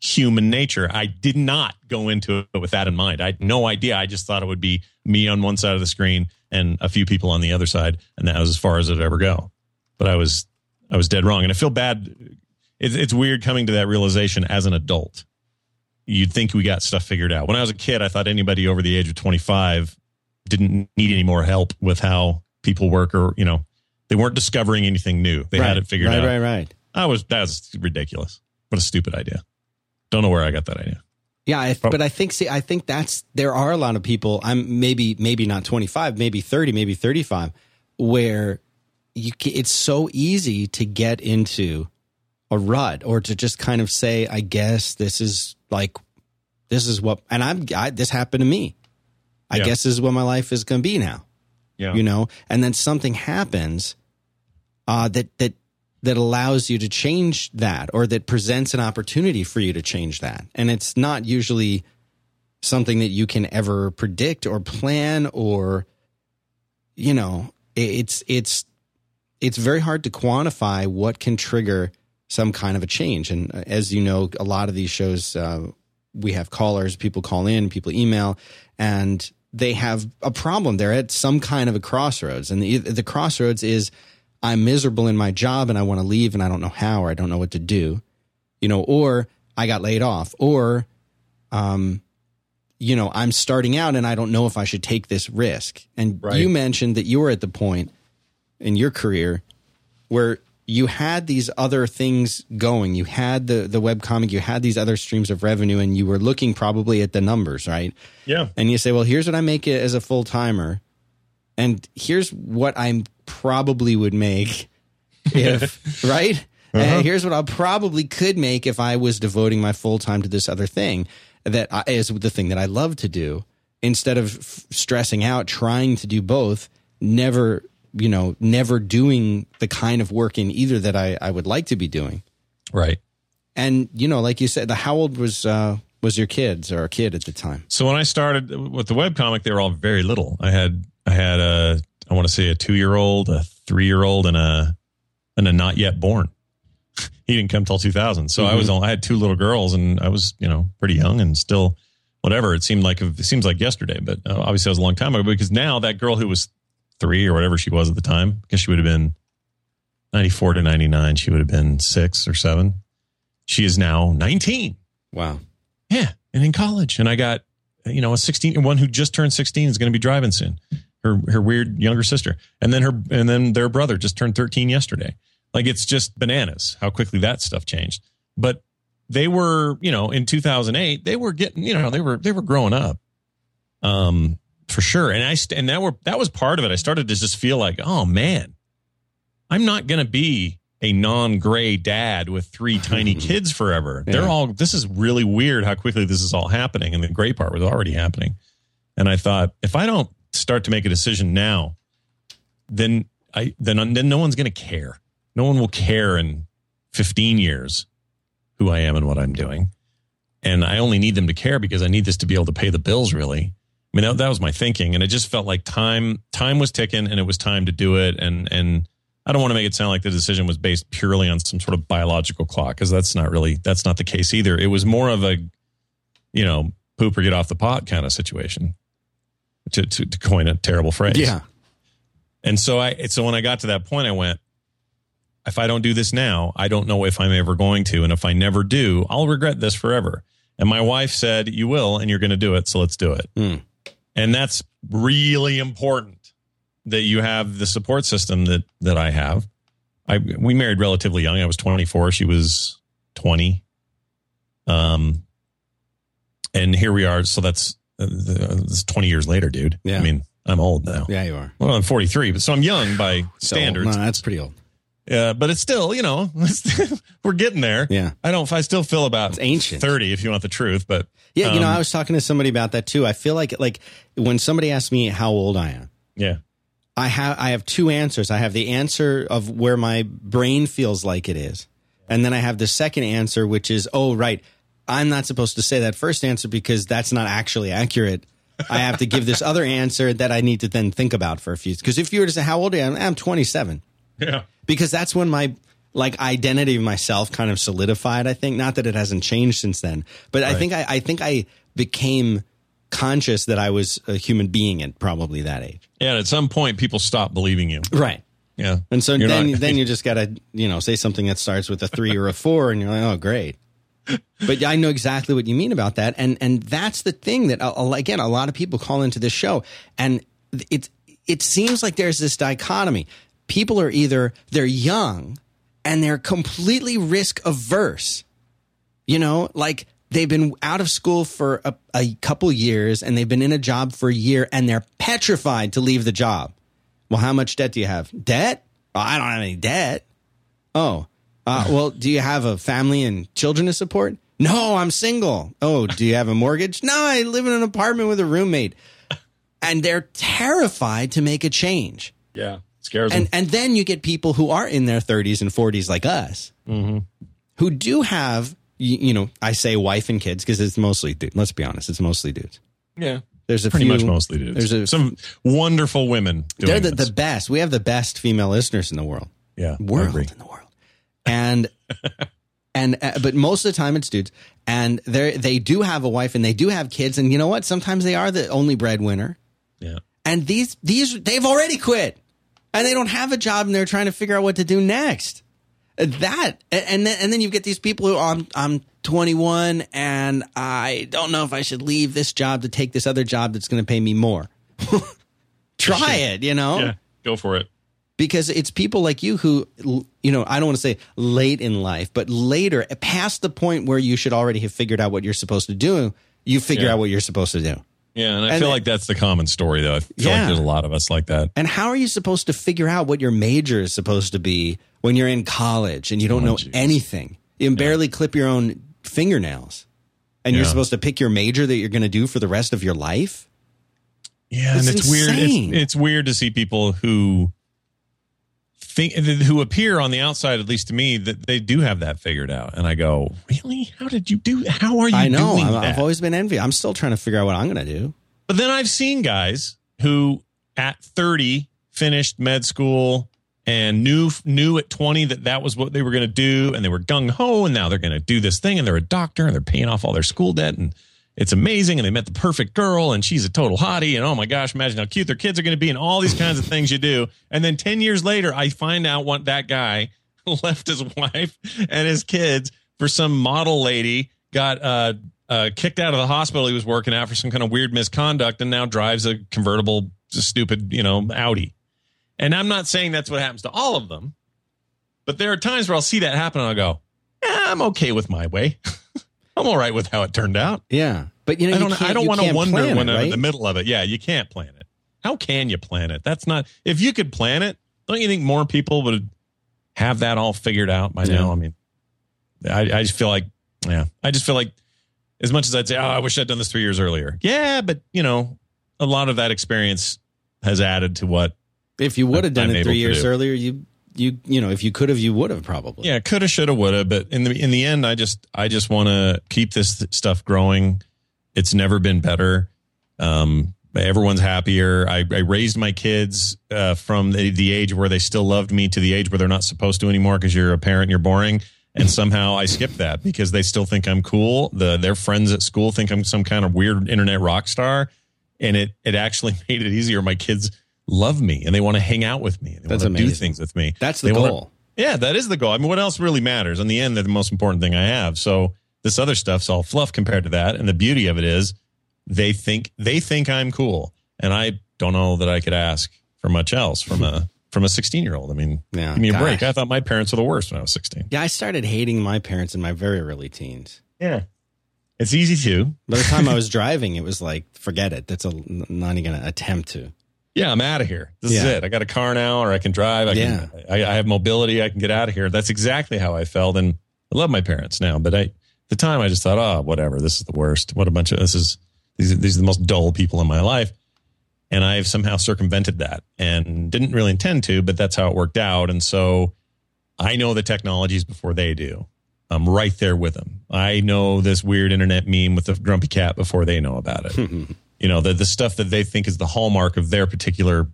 human nature. I did not go into it with that in mind. I had no idea. I just thought it would be me on one side of the screen and a few people on the other side, and that was as far as it would ever go. But I was I was dead wrong, and I feel bad. It's, it's weird coming to that realization as an adult. You'd think we got stuff figured out. When I was a kid, I thought anybody over the age of twenty five didn't need any more help with how people work, or you know, they weren't discovering anything new. They right. had it figured right, out. Right, right, right. I was that was ridiculous. What a stupid idea. Don't know where I got that idea. Yeah, I, but I think see, I think that's there are a lot of people. I'm maybe maybe not 25, maybe 30, maybe 35, where you it's so easy to get into a rut or to just kind of say, I guess this is like this is what, and I'm I, this happened to me. I Yeah. guess this is what my life is going to be now. Yeah. You know, and then something happens uh, that that that allows you to change that, or that presents an opportunity for you to change that, and it's not usually something that you can ever predict or plan, or you know, it's it's it's very hard to quantify what can trigger some kind of a change. And uh, as you know, a lot of these shows, uh, we have callers, people call in, people email, and they have a problem. They're at some kind of a crossroads. And the, the crossroads is I'm miserable in my job and I want to leave and I don't know how or I don't know what to do, you know, or I got laid off, or, um, you know, I'm starting out and I don't know if I should take this risk. And Right. you mentioned that you were at the point in your career where you had these other things going. You had the the webcomic, you had these other streams of revenue, and you were looking probably at the numbers, right? Yeah. And you say, well, here's what I make it as a full timer, and here's what I probably would make if right. Uh-huh. And here's what I probably could make if I was devoting my full time to this other thing that I, is the thing that I love to do instead of f- stressing out trying to do both. Never, you know, never doing the kind of work in either that I, I would like to be doing. Right. And you know, like you said, the how old was uh, was your kids or a kid at the time? So when I started with the webcomic, they were all very little. I had I had a I want to say a two year old, a three year old, and a and a not yet born. he didn't come till 2000. So I was only, I had two little girls, and I was you know pretty young and still whatever. It seemed like it seems like yesterday, but uh, obviously that was a long time ago. Because now that girl who was three or whatever she was at the time, I guess she would have been 94 to 99. She would have been six or seven. She is now 19. Wow. Yeah, and in college, and I got you know a 16, one who just turned sixteen is going to be driving soon. Her her weird younger sister, and then her and then their brother just turned thirteen yesterday. Like it's just bananas how quickly that stuff changed. But they were you know in two thousand eight they were getting you know they were they were growing up, um for sure. And I and that were that was part of it. I started to just feel like oh man, I'm not going to be a non-gray dad with three tiny kids forever. They're all this is really weird how quickly this is all happening and the gray part was already happening. And I thought if I don't start to make a decision now, then I then then no one's going to care. No one will care in 15 years who I am and what I'm doing. And I only need them to care because I need this to be able to pay the bills really. I mean that, that was my thinking and it just felt like time time was ticking and it was time to do it and and I don't want to make it sound like the decision was based purely on some sort of biological clock because that's not really that's not the case either. It was more of a you know poop or get off the pot kind of situation to to, to coin a terrible phrase. Yeah. And so I so when I got to that point, I went, if I don't do this now, I don't know if I'm ever going to, and if I never do, I'll regret this forever. And my wife said, "You will, and you're going to do it. So let's do it." Hmm. And that's really important that you have the support system that that I have. I we married relatively young. I was 24. She was 20. Um, and here we are. So that's uh, that's 20 years later, dude. Yeah. I mean, I'm old now. Yeah, you are. Well, I'm 43, but so I'm young by So, standards. no, that's pretty old. Uh, but it's still, you know, we're getting there. Yeah. I don't. I still feel about It's ancient. 30, if you want the truth. But Yeah, you know, Um, I was talking to somebody about that too. I feel like like when somebody asks me how old I am, yeah, I have I have two answers. I have the answer of where my brain feels like it is, and then I have the second answer, which is, oh right, I'm not supposed to say that first answer because that's not actually accurate. I have to give this other answer that I need to then think about for a few. Because if you were to say how old are you, I'm, I'm 27 yeah, because that's when my like identity of myself kind of solidified i think not that it hasn't changed since then but i think I, I think i became conscious that i was a human being at probably that age yeah. And at some point, people stop believing you. right Yeah, and so You're then not- then you just gotta you know say something that starts with a three or a four and you're like oh great but I know exactly what you mean about that, and and that's the thing that uh, again a lot of people call into this show, and it it seems like there's this dichotomy. People are either they're young and they're completely risk averse, you know, like they've been out of school for a, a couple years and they've been in a job for a year and they're petrified to leave the job. Well, how much debt do you have? Debt? Oh, I don't have any debt. Oh, uh, well, do you have a family and children to support? No, I'm single. Oh, do you have a mortgage? No, I live in an apartment with a roommate. and they're terrified to make a change. Yeah. Scares And them. and then you get people who are in their 30s and 40s like us, who do have you, you know I say wife and kids because it's mostly dude. Let's be honest, it's mostly dudes. Yeah. There's a Pretty few, much mostly dudes. There's a, Some wonderful women doing they're the, the best. We have the best female listeners in the world. yeah. World in the world. And and uh, but most of the time it's dudes, and they they do have a wife and they do have kids, and you know what? Sometimes they are the only breadwinner. Yeah. And these these they've already quit, and they don't have a job, and they're trying to figure out what to do next. Uh, That and then and then you get these people who I'm I'm 21 and I don't know if I should leave this job to take this other job that's going to pay me more. Try it, you know Yeah. Go for it. because it's people like you who you know i don't want to say late in life but later past the point where you should already have figured out what you're supposed to do you figure Yeah. out what you're supposed to do Yeah. And I And feel it- like that's the common story, though. I feel Yeah. like there's a lot of us like that. and how are you supposed to figure out what your major is supposed to be when you're in college and you don't Oh, know geez. anything you can barely clip your own fingernails and you're supposed to pick your major that you're going to do for the rest of your life Yeah, It's and it's weird. It's, it's weird to see people who think who appear on the outside, at least to me, that they do have that figured out. And I go, really? How did you do? How are you i know doing I'm, that? i've always been envious i'm still trying to figure out what i'm going to do But then I've seen guys who at 30 finished med school and knew knew at 20 that that was what they were going to do and they were gung ho and now they're going to do this thing and they're a doctor and they're paying off all their school debt and it's amazing and they met the perfect girl and she's a total hottie and oh my gosh imagine how cute their kids are going to be and all these kinds of things you do. And then 10 years later I find out what that guy left his wife and his kids for some model lady got uh uh, kicked out of the hospital he was working at for some kind of weird misconduct and now drives a convertible stupid you know audi. And i'm not saying that's what happens to all of them but there are times where i'll see that happen and i'll go i'm okay with my way i'm all right with how it turned out yeah but you know i don't i don't want to wonder when it, i'm in the middle of it yeah you can't plan it how can you plan it that's not if you could plan it don't you think more people would have that all figured out by Yeah. now i mean I, I just feel like yeah i just feel like as much as I'd say, oh, I wish I'd done this three years earlier. Yeah, but you know, a lot of that experience has added to what. If you would have done I'm it three years do. earlier, you you you know, if you could have, you would have probably. Yeah, coulda, shoulda, woulda. But in the in the end, I just I just want to keep this stuff growing. It's never been better. Um, everyone's happier. I, I raised my kids uh, from the, the age where they still loved me to the age where they're not supposed to anymore because you're a parent, you're boring. And somehow I skipped that because they still think I'm cool. The their friends at school think I'm some kind of weird internet rock star, and it it actually made it easier. My kids love me and they want to hang out with me. They That's want to do things with me. That's the They goal. yeah, that is the goal. I mean, what else really matters? In the end, they're the most important thing I have. So this other stuff's all fluff compared to that. And the beauty of it is they think they think I'm cool. And I don't know that I could ask for much else from a from a 16 year old. I mean, Yeah, give me a break. I thought my parents were the worst when I was 16. Yeah, I started hating my parents in my very early teens. Yeah. It's easy to. By the time I was driving, it was like, forget it. That's a not even going to attempt to. Yeah, I'm out of here. This is it. I got a car now, or I can drive. I Yeah. can, I, I have mobility. I can get out of here. That's exactly how I felt, and I love my parents now. But I, at the time, I just thought, oh, whatever. This is the worst. What a bunch of this is. These are, these are the most dull people in my life, and I've somehow circumvented that, and didn't really intend to, but that's how it worked out. And so, I know the technologies before they do. I'm right there with them. I know this weird internet meme with the grumpy cat before they know about it you know the the stuff that they think is the hallmark of their particular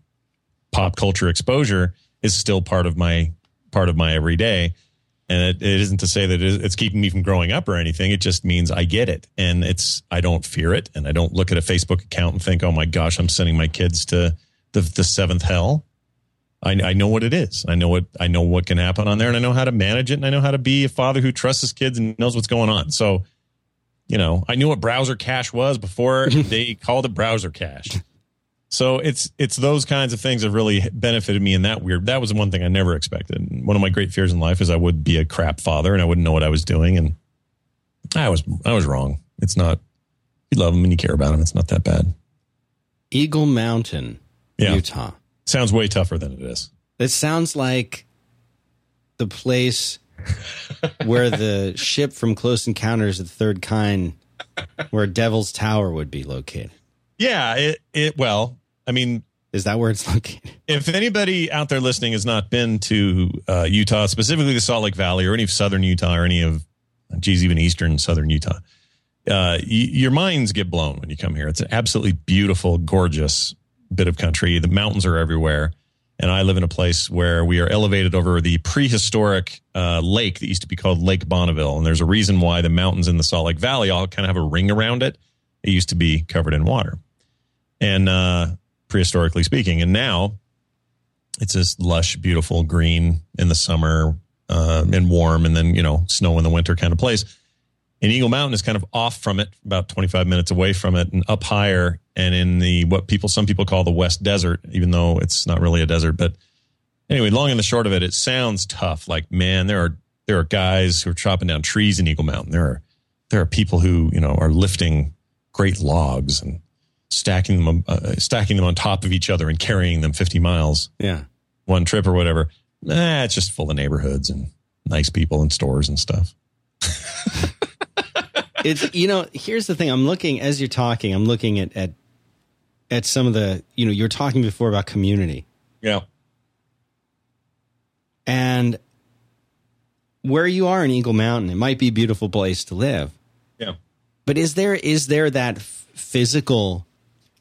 pop culture exposure is still part of my part of my everyday. And it, it isn't to say that it is- keeping me from growing up or anything. It just means i get it. And it's i don't fear it. And i don't look at a facebook account and think oh my gosh i'm sending my kids to the, the seventh hell. I, I know what it is. I know what I know what can happen on there, and I know how to manage it, and I know how to be a father who trusts his kids and knows what's going on. So, you know, I knew what browser cache was before they called it browser cache. So it's it's those kinds of things have really benefited me in that weird. That was the one thing I never expected. One of my great fears in life is I would be a crap father and I wouldn't know what I was doing, and I was I was wrong. It's not. You love them and you care about them. It's not that bad. Eagle Mountain, Yeah, Utah. sounds way tougher than it is. It sounds like the place where the ship from Close Encounters of the Third Kind, where Devil's Tower would be located. Yeah, it it well, I mean, Is that where it's located? if anybody out there listening has not been to uh, Utah, specifically the Salt Lake Valley or any of southern Utah or any of, geez, even eastern southern Utah, uh, y- your minds get blown when you come here. It's an absolutely beautiful, gorgeous bit of country. The mountains are everywhere. And I live in a place where we are elevated over the prehistoric uh, lake that used to be called Lake Bonneville. And there's a reason why the mountains in the Salt Lake Valley all kind of have a ring around it. It used to be covered in water. And uh, prehistorically speaking, and now it's this lush, beautiful green in the summer uh, and warm, and then you know snow in the winter kind of place. And Eagle Mountain is kind of off from it, about 25 minutes away from it, and up higher, and in the what people some people call the West Desert, even though it's not really a desert. But anyway, long and the short of it, it sounds tough. Like man, there are there are guys who are chopping down trees in Eagle Mountain. There are there are people who you know are lifting great logs and stacking them uh, stacking them on top of each other and carrying them 50 miles Yeah. one trip or whatever. Eh, it's just full of neighborhoods and nice people and stores and stuff. It's you know, here's the thing. I'm looking as you're talking, I'm looking at at at some of the you know, you're talking before about community. Yeah. And where you are in Eagle Mountain, it might be a beautiful place to live. Yeah. But is there is there that f- physical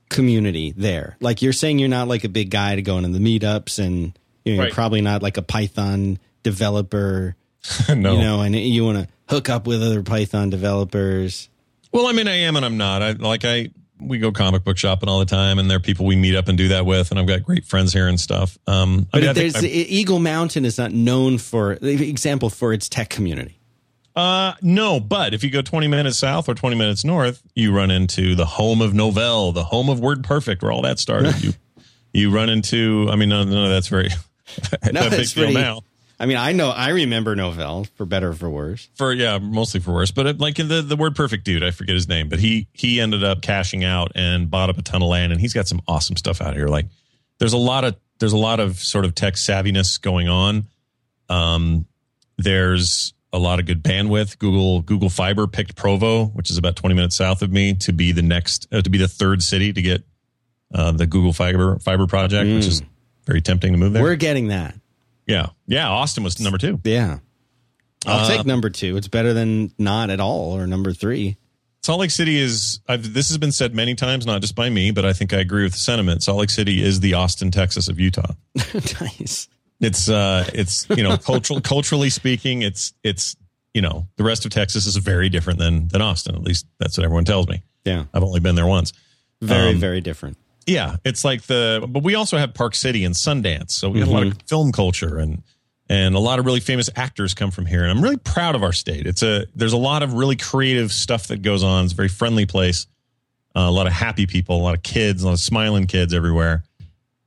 community there? Like you're saying, you're not like a big guy to go into the meetups, and you know, Right. you're probably not like a Python developer, no. you know, and you want to hook up with other Python developers. well, I mean, I am and I'm not. I like I we go comic book shopping all the time, and there are people we meet up and do that with, and I've got great friends here and stuff. Um, I But mean, I there's think I- Eagle Mountain is not known for example for its tech community. Uh, no, but if you go 20 minutes south or 20 minutes north, you run into the home of Novell, the home of Word Perfect, where all that started. you you run into, I mean, none, none of that's very No, big deal now. I mean, I know I remember Novell for better or for worse. For yeah, mostly for worse. But it, like the the Word Perfect dude, I forget his name, but he he ended up cashing out and bought up a ton of land, and he's got some awesome stuff out here. Like there's a lot of there's a lot of sort of tech savviness going on. Um, there's a lot of good bandwidth. Google Google Fiber picked Provo, which is about 20 minutes south of me, to be the next uh, to be the third city to get uh, the Google Fiber Fiber project, which is very tempting to move there. We're getting that. Yeah, yeah. Austin was number two. Yeah. I'll Uh, take number two. It's better than not at all or number three. Salt Lake City is. I've, this has been said many times, not just by me, but I think I agree with the sentiment. Salt Lake City is the Austin, Texas of Utah. nice. It's uh, it's you know, cultural culturally speaking, it's it's you know, the rest of Texas is very different than than Austin. At least that's what everyone tells me. Yeah. I've only been there once. Very, Um, very different. Yeah, it's like the, but we also have Park City and Sundance, so we have a lot of film culture and and a lot of really famous actors come from here. And I'm really proud of our state. It's a there's a lot of really creative stuff that goes on. It's a very friendly place. Uh, a lot of happy people, a lot of kids, a lot of smiling kids everywhere.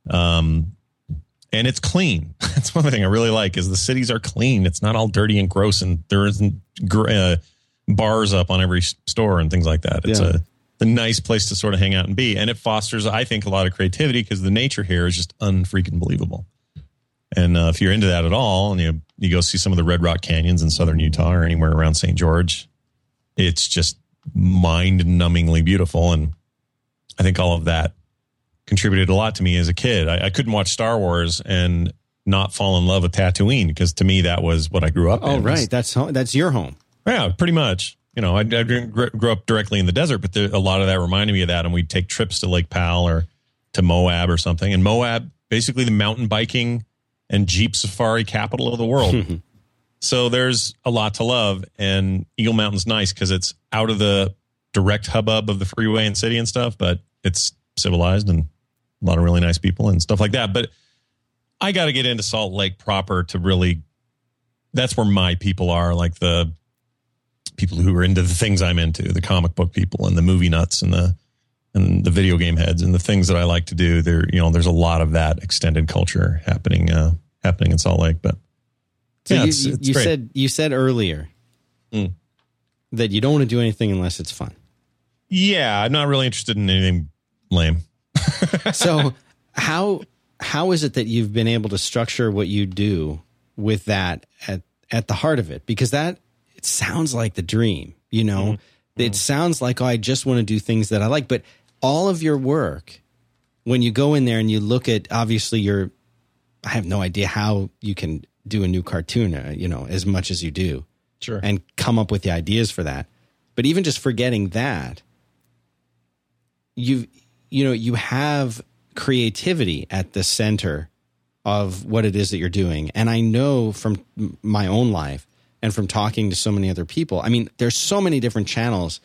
Um, and it's clean. That's one thing I really like is the cities are clean. It's not all dirty and gross, and there isn't gr- uh, bars up on every store and things like that. It's Yeah. a a nice place to sort of hang out and be, and it fosters, I think, a lot of creativity because the nature here is just unfreaking believable. And uh, if you're into that at all, and you you go see some of the Red Rock canyons in southern Utah or anywhere around St. George, it's just mind-numbingly beautiful. And I think all of that contributed a lot to me as a kid. I, I couldn't watch Star Wars and not fall in love with Tatooine because to me that was what I grew up Oh, in. right. That's home. That's your home. Yeah, pretty much. You know, I, I didn't grow up directly in the desert, but there, a lot of that reminded me of that. And we'd take trips to Lake Powell or to Moab or something. And Moab, basically the mountain biking and Jeep safari capital of the world. so there's a lot to love. And Eagle Mountain's nice because it's out of the direct hubbub of the freeway and city and stuff, but it's civilized and a lot of really nice people and stuff like that. But I got to get into Salt Lake proper to really, that's where my people are, like the people who are into the things I'm into, the comic book people and the movie nuts and the and the video game heads and the things that I like to do. There, you know, there's a lot of that extended culture happening uh, happening in Salt Lake. But So yeah, you, it's, it's you said you said earlier Mm. that you don't want to do anything unless it's fun. yeah, I'm not really interested in anything lame. So how how is it that you've been able to structure what you do with that at at the heart of it? Because that it sounds like the dream, you know. Mm-hmm. It sounds like oh, I just want to do things that I like, but all of your work when you go in there and you look at obviously you're I have no idea how you can do a new cartoon, uh, you know, as much as you do Sure. and come up with the ideas for that. But even just forgetting that, you've, you know you have creativity at the center of what it is that you're doing. And I know from my own life and from talking to so many other people. I mean, there's so many different channels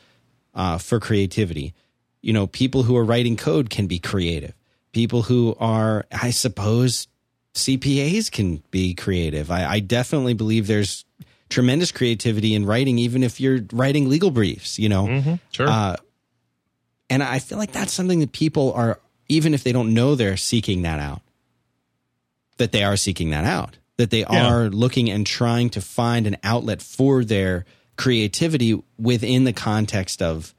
uh, for creativity. You know, people who are writing code can be creative. People who are, I suppose, CPAs can be creative. I, I definitely believe there's tremendous creativity in writing, even if you're writing legal briefs. You know, Sure. uh, and I feel like that's something that people are, even if they don't know they're seeking that out, that they are seeking that out, that they Yeah. are looking and trying to find an outlet for their creativity within the context of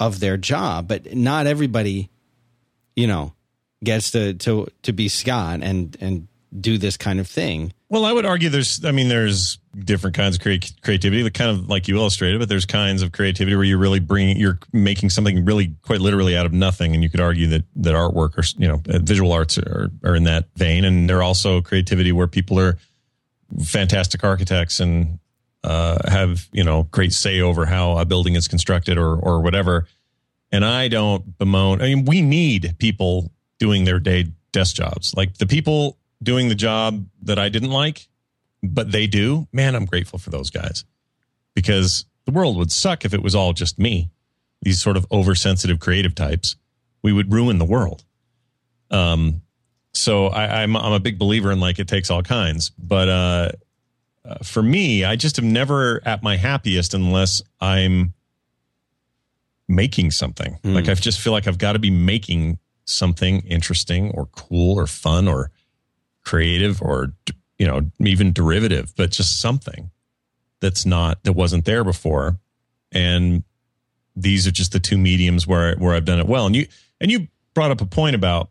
of their job. But not everybody, you know, gets to to to be Scott and and do this kind of thing. Well, I would argue there's, I mean, there's different kinds of crea- creativity, the kind of like you illustrated, but there's kinds of creativity where you're really bringing, you're making something really quite literally out of nothing. And you could argue that, that artwork or, you know, uh, visual arts are, are in that vein. And there are also creativity where people are fantastic architects and, uh, have, you know, great say over how a building is constructed or, or whatever. And I don't bemoan, I mean, we need people doing their day desk jobs. Like the people doing the job that I didn't like, but they do, man, I'm grateful for those guys because the world would suck if it was all just me. These sort of oversensitive creative types, we would ruin the world. Um, so I, I'm I'm a big believer in like it takes all kinds, but uh, uh, for me, I just am never at my happiest unless I'm making something. Hmm. Like I just feel like I've got to be making something interesting or cool or fun or creative or you know even derivative but just something that's not that wasn't there before. And these are just the two mediums where where I've done it well. And you and you brought up a point about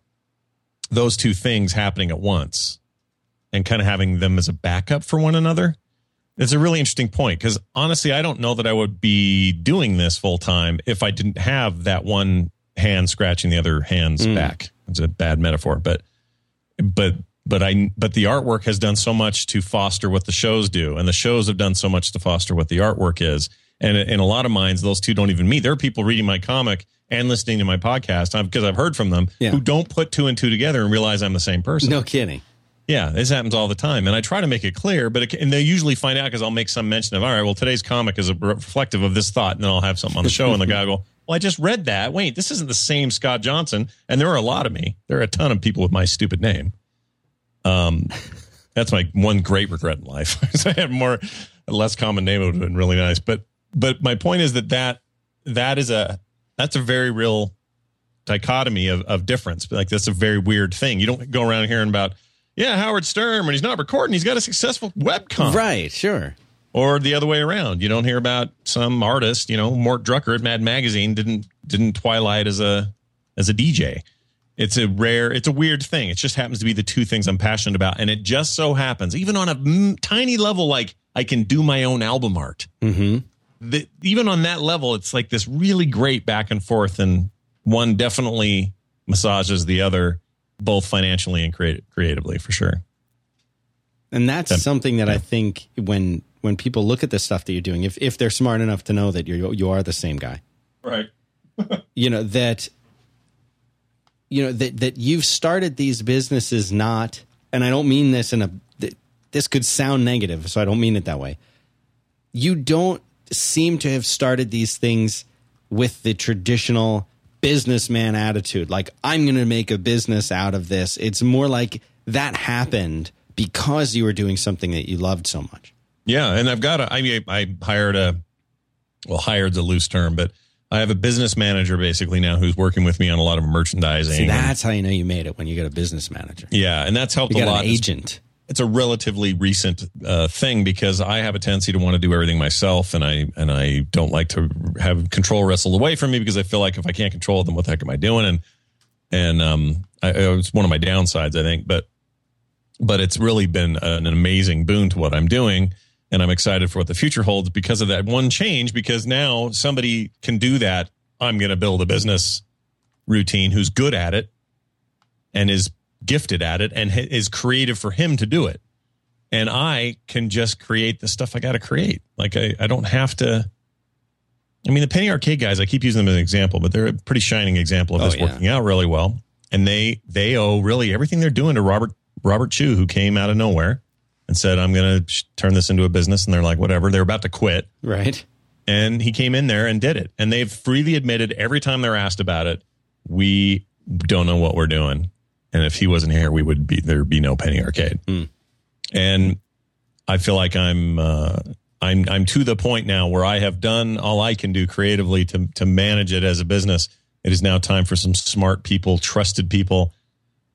those two things happening at once and kind of having them as a backup for one another. It's a really interesting point because honestly I don't know that I would be doing this full time if I didn't have that one hand scratching the other hand's Mm. back. It's a bad metaphor but but but I but the artwork has done so much to foster what the shows do, and the shows have done so much to foster what the artwork is. And in a lot of minds, those two don't even meet. There are people reading my comic and listening to my podcast because I've heard from them Yeah. who don't put two and two together and realize I'm the same person. No kidding. Yeah, this happens all the time, and I try to make it clear, but it, and they usually find out because I'll make some mention of, all right, well, today's comic is a reflective of this thought, and then I'll have something on the show, and the guy will go, well, I just read that. Wait, this isn't the same Scott Johnson, and there are a lot of me. There are a ton of people with my stupid name. Um, that's my one great regret in life. if I had more, a less common name, it would have been really nice. But but my point is that that that is a that's a very real dichotomy of, of difference. Like that's a very weird thing. You don't go around hearing about, yeah, Howard Stern when he's not recording, he's got a successful webcom. Right, sure. Or the other way around. You don't hear about some artist, you know, Mort Drucker at Mad Magazine didn't didn't twilight as a as a DJ. It's a rare, it's a weird thing. It just happens to be the two things I'm passionate about. And it just so happens, even on a mm, tiny level, like I can do my own album art. Mm-hmm. The, even on that level, it's like this really great back and forth. And one definitely massages the other, both financially and creat- creatively, for sure. And that's That- something that I think when when people look at the stuff that you're doing, if if they're smart enough to know that you you are the same guy, Right. you know that you know that that you've started these businesses not, and I don't mean this in a this could sound negative, so I don't mean it that way. You don't seem to have started these things with the traditional businessman attitude, like I'm going to make a business out of this. It's more like that happened because you were doing something that you loved so much. Yeah, and I've got a. I mean, I hired a. Well, hired's a loose term, but I have a business manager basically now who's working with me on a lot of merchandising. See, and- that's how you know you made it when you get a business manager. yeah, and that's helped You a lot. an It's- agent. It's a relatively recent uh, thing because I have a tendency to want to do everything myself, and I and I don't like to have control wrestled away from me because I feel like if I can't control it, then what the heck am I doing? And and um, I, it's one of my downsides, I think, but but it's really been an amazing boon to what I'm doing. And I'm excited for what the future holds because of that one change. Because now somebody can do that. I'm going to build a business routine who's good at it and is gifted at it and is creative for him to do it. And I can just create the stuff I got to create. Like I, I don't have to. I mean, the Penny Arcade guys, I keep using them as an example, but they're a pretty shining example of Oh, this yeah. working out really well. And they they owe really everything they're doing to Robert Robert Khoo, who came out of nowhere and said, "I'm going to turn this into a business." And they're like, "Whatever." They're about to quit, Right. and he came in there and did it. And they've freely admitted every time they're asked about it, we don't know what we're doing. And if he wasn't here, we would be there'd be no Penny Arcade. And I feel like I'm uh, I'm I'm to the point now where I have done all I can do creatively to to manage it as a business. It is now time for some smart people, trusted people,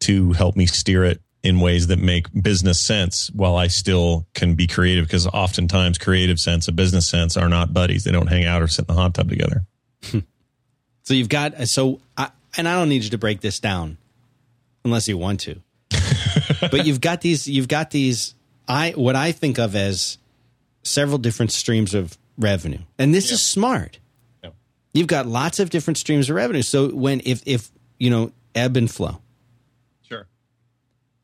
to help me steer it in ways that make business sense while I still can be creative because oftentimes creative sense and business sense are not buddies. They don't hang out or sit in the hot tub together. So you've got so I, and I don't need you to break this down unless you want to. but you've got these you've got these I what I think of as several different streams of revenue. And this is smart. You've got lots of different streams of revenue. So when if if you know ebb and flow.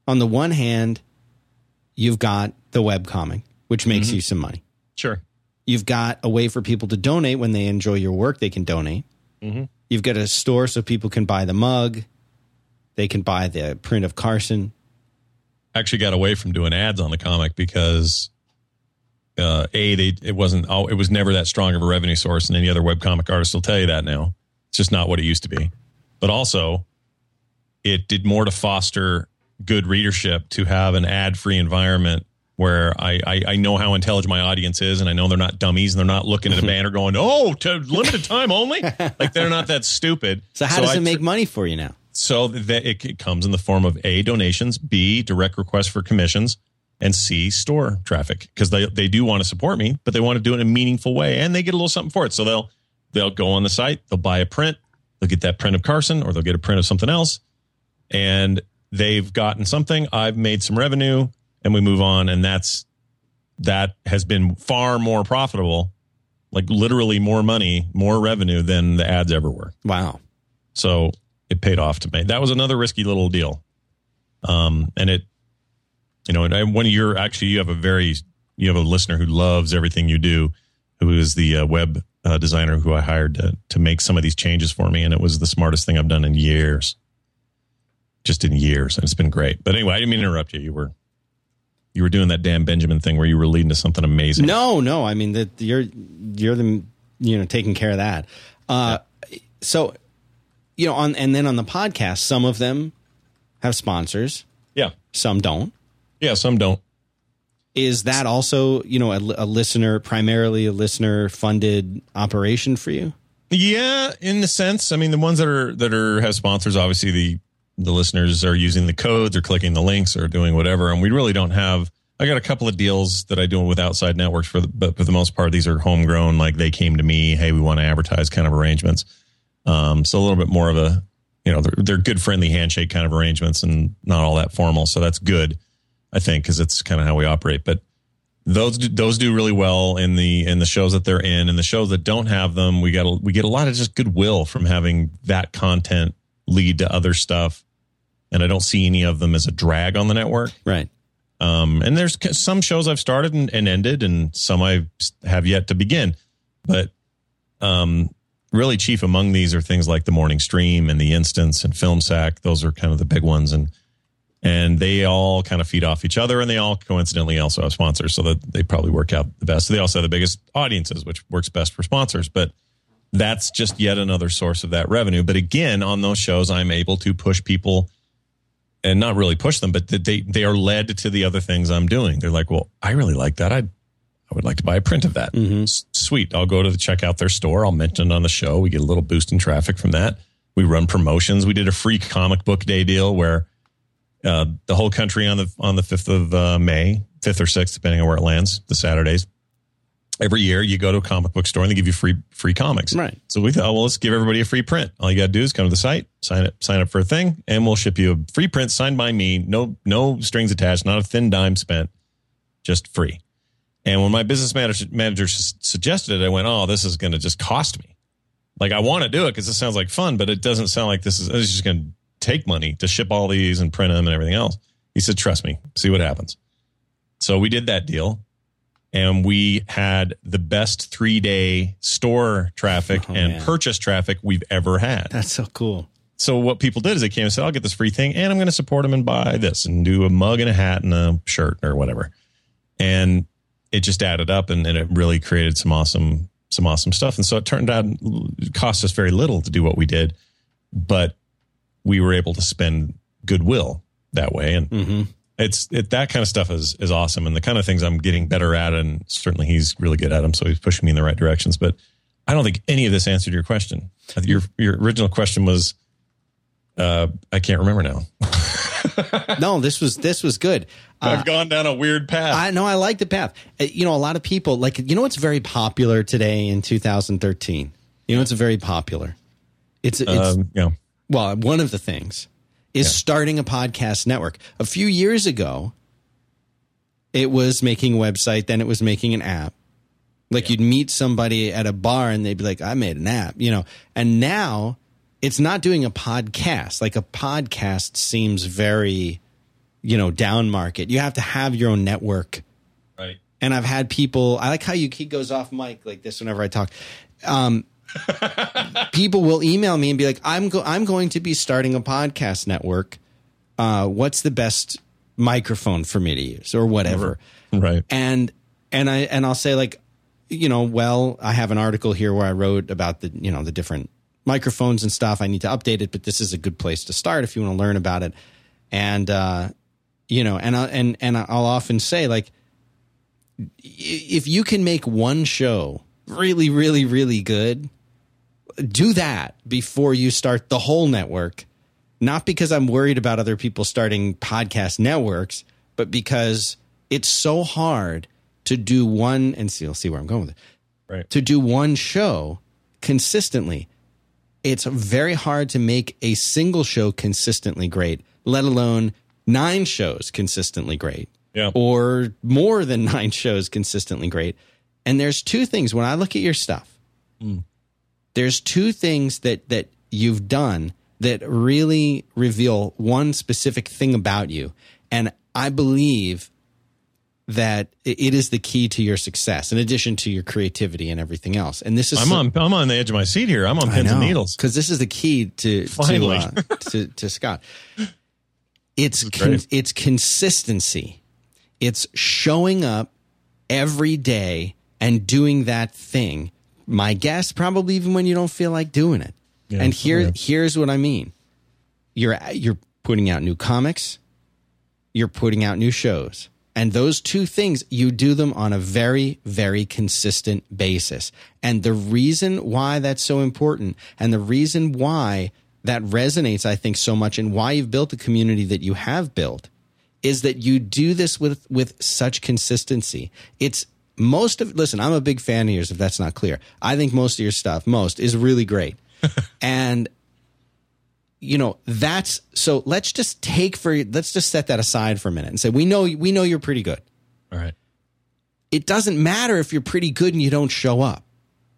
On the one hand, you've got the webcomic, which makes you some money. Sure. You've got a way for people to donate when they enjoy your work, they can donate. You've got a store so people can buy the mug, they can buy the print of Carson. actually got away from doing ads on the comic because uh, a they it wasn't it was never that strong of a revenue source, and any other webcomic artist will tell you that now. It's just not what it used to be. But also, it did more to foster good readership to have an ad free environment where I, I I know how intelligent my audience is, and I know they're not dummies, and they're not looking at a banner going, "Oh, to limited time only." like they're not that stupid. So how does I it make money for you now? so that it, it comes in the form of a donations, b direct requests for commissions, and c store traffic because they they do want to support me, but they want to do it in a meaningful way, and they get a little something for it. So they'll they'll go on the site, they'll buy a print, they'll get that print of Carson, or they'll get a print of something else, and they've gotten something. I've made some revenue, and we move on, and that's that has been far more profitable, like literally more money, more revenue than the ads ever were. Wow. So it paid off to me. That was another risky little deal. Um, and it, you know, and I- one of your actually, you have a very, you have a listener who loves everything you do, who is the uh, web uh, designer who I hired to to make some of these changes for me, and it was the smartest thing I've done in years. Just in years, and it's been great. But anyway, I didn't mean to interrupt you. You were, you were doing that damn Benjamin thing where you were leading to something amazing. No, no. I mean that you're you're the you know taking care of that. Uh, So you know on and then on the podcast, some of them have sponsors, Yeah, some don't. yeah. Some don't. Is that also you know a, a listener primarily a listener funded operation for you? Yeah, in the sense, I mean, the ones that are that are have sponsors, obviously the the listeners are using the codes or clicking the links or doing whatever, and we really don't have. I got a couple of deals that I do with outside networks for, the, but for the most part, these are homegrown. Like they came to me, hey, we want to advertise, kind of arrangements. Um, so a little bit more of a, you know, they're, they're good, friendly handshake kind of arrangements, and not all that formal. So that's good, I think, because it's kind of how we operate. But those do- those do really well in the in the shows that they're in and the shows that don't have them we got a, we get a lot of just goodwill from having that content lead to other stuff and i don't see any of them as a drag on the network. Right. um, and there's some shows i've started and, and ended and some i have yet to begin but um, really chief among these are things like the morning stream and the instance and film sack. Those are kind of the big ones and and they all kind of feed off each other and they all coincidentally also have sponsors so that they probably work out the best. So they also have the biggest audiences which works best for sponsors but that's just yet another source of that revenue. But again on those shows i'm able to push people and not really push them but they they are led to the other things i'm doing. They're like well i really like that. I i would like to buy a print of that. S- sweet. I'll go to the check out their store. I'll mention it on the show. We get a little boost in traffic from that. We run promotions. We did a free comic book day deal where uh, the whole country on the on the fifth of uh, May, fifth or sixth, depending on where it lands, the Saturdays. Every year, you go to a comic book store and they give you free free comics. Right. So we thought, well, let's give everybody a free print. All you got to do is come to the site, sign up, sign up for a thing, and we'll ship you a free print signed by me. No no strings attached, not a thin dime spent, just free. And when my business manager, manager suggested it, I went, oh, this is going to just cost me Like I want to do it because it sounds like fun, but it doesn't sound like this is. It's just going to take money to ship all these and print them and everything else. He said, "Trust me, see what happens." So we did that deal, and we had the best three day store traffic Oh, and man. purchase traffic we've ever had. That's so cool. So what people did is they came and said, "I'll get this free thing, and I'm going to support them and buy this and do a mug and a hat and a shirt or whatever." And it just added up, and, and it really created some awesome, some awesome stuff. And so it turned out it cost us very little to do what we did, but we were able to spend goodwill that way. And Mm-hmm. It's it, that kind of stuff is is awesome, and the kind of things I'm getting better at, and certainly he's really good at them, so he's pushing me in the right directions. But I don't think any of this answered your question. Your your original question was, uh, I can't remember now. No, this was this was good. Uh, I've gone down a weird path. I know I like the path. Uh, You know, a lot of people like you know what's very popular today in 2013. You know, it's very popular. It's it's um, yeah, well, one of the things is Yeah. starting a podcast network. A few years ago, it was making a website, then it was making an app. Like you'd meet somebody at a bar and they'd be like, I made an app, you know. And now it's not doing a podcast. Like a podcast seems very, you know, down market. You have to have your own network right. and I've had people. I like how you he goes off mic like this whenever I talk. Um, people will email me and be like, "I'm go- I'm going to be starting a podcast network. Uh, what's the best microphone for me to use or whatever?" Right. And and I and I'll say like, you know, well, I have an article here where I wrote about the you know the different microphones and stuff. I need to update it, but this is a good place to start if you want to learn about it. And uh, you know, and I, and and I'll often say like if you can make one show really, really, really good, do that before you start the whole network. Not because I'm worried about other people starting podcast networks, but because it's so hard to do one and see, you'll see where I'm going with it. Right. To do one show consistently. It's very hard to make a single show consistently great, let alone nine shows consistently great Yeah. or more than nine shows consistently great. And there's two things when I look at your stuff. Hmm. There's two things that that you've done that really reveal one specific thing about you, and I believe that it is the key to your success, in addition to your creativity and everything else. And this is I'm on I'm on the edge of my seat here. I'm on pins and needles. because this is the key to to, uh, to to Scott. It's con- it's consistency. It's showing up every day and doing that thing. My guess, probably even when you don't feel like doing it. Yeah, and here yeah. here's what I mean. You're you're putting out new comics. You're putting out new shows. And those two things, you do them on a very, very consistent basis. And the reason why that's so important and the reason why that resonates, I think, so much and why you've built the community that you have built is that you do this with, with such consistency. It's most of, listen, I'm a big fan of yours, if that's not clear. I think most of your stuff, most, is really great. and you know that's so let's just take for let's just set that aside for a minute and say we know we know you're pretty good All right. it doesn't matter if you're pretty good and you don't show up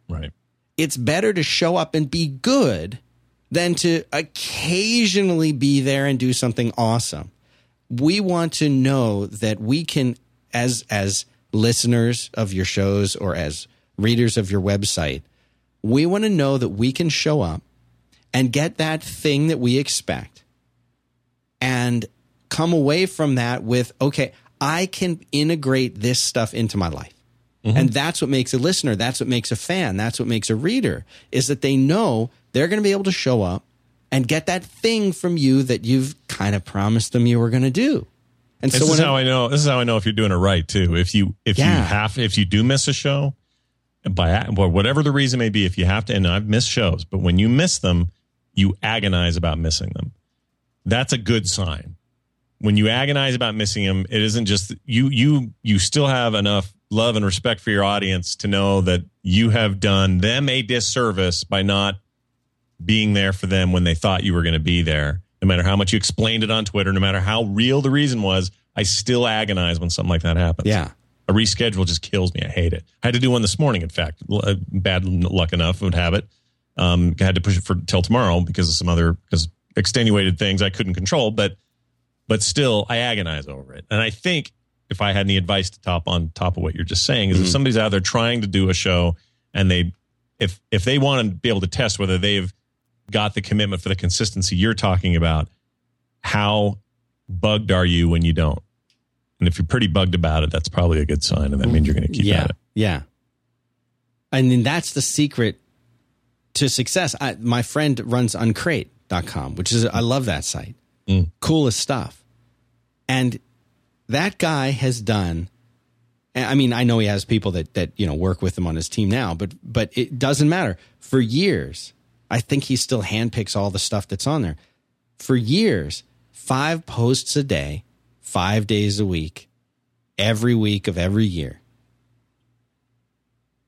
Right. it's better to show up and be good than to occasionally be there and do something awesome we want to know that we can as as listeners of your shows or as readers of your website we want to know that we can show up and get that thing that we expect and come away from that with okay i can integrate this stuff into my life. Mm-hmm. And that's what makes a listener. That's what makes a fan. That's what makes a reader is that they know they're going to be able to show up and get that thing from you that you've kind of promised them you were going to do and This so is when how I know. This is how I know if you're doing it right too. If you if you have if you do miss a show, by whatever the reason may be, if you have to, and I've missed shows, but when you miss them, you agonize about missing them. That's a good sign. When you agonize about missing them, it isn't just you. You you still have enough love and respect for your audience to know that you have done them a disservice by not being there for them when they thought you were going to be there. No matter how much you explained it on Twitter, no matter how real the reason was, I still agonize when something like that happens. yeah A reschedule just kills me. I hate it. I had to do one this morning, in fact. Uh, Bad luck enough would have it. Um, I had to push it for till tomorrow because of some other because extenuated things I couldn't control, but but still I agonize over it. And I think if I had any advice to top on top of what you're just saying is if somebody's out there trying to do a show and they if if they want to be able to test whether they've got the commitment for the consistency you're talking about, how bugged are you when you don't? And if you're pretty bugged about it, that's probably a good sign, and that means you're going to keep yeah, at it. yeah. And then that's the secret to success. I, my friend runs uncrate.com, which is, I love that site. Mm. Coolest stuff. And that guy has done, I mean, I know he has people that, that, you know, work with him on his team now, but, but it doesn't matter. For years, I think he still handpicks all the stuff that's on there. For years, five posts a day, five days a week, every week of every year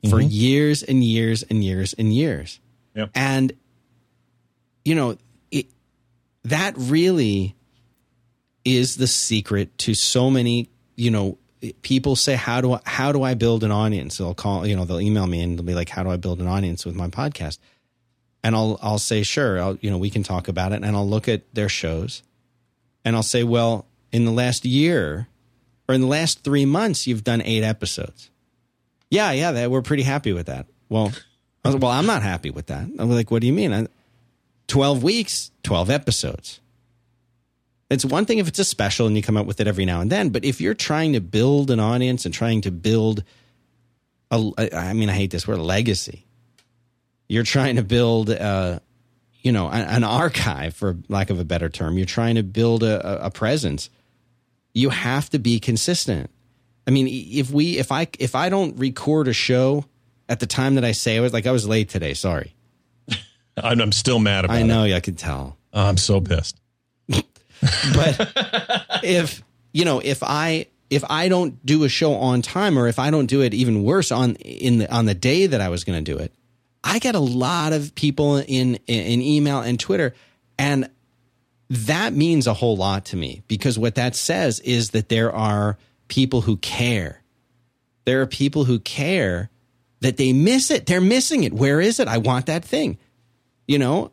for Mhm. years and years and years and years. Yep. And you know, it, that really is the secret to so many, you know, people say how do I how do I build an audience? They'll call, you know, they'll email me and they'll be like how do I build an audience with my podcast? And I'll I'll say sure, I'll you know, we can talk about it and I'll look at their shows and I'll say, well, in the last year or in the last 3 months you've done 8 episodes. Yeah, yeah, that, we're pretty happy with that. Well, was, well, I'm not happy with that. I'm like, what do you mean? I, 12 weeks, 12 episodes. It's one thing if it's a special and you come up with it every now and then, but if you're trying to build an audience and trying to build a, I mean, I hate this word, legacy. You're trying to build, uh, you know, an, an archive, for lack of a better term. You're trying to build a, a presence. You have to be consistent. I mean, if we, if I, if I don't record a show at the time that I say I was, like I was late today. Sorry. I'm, I'm still mad about it. I it. know. I can tell. I'm so pissed. but if you know if i if i don't do a show on time or if i don't do it even worse on in the on the day that i was going to do it i get a lot of people in in email and twitter and that means a whole lot to me because what that says is that there are people who care there are people who care that they miss it they're missing it where is it i want that thing you know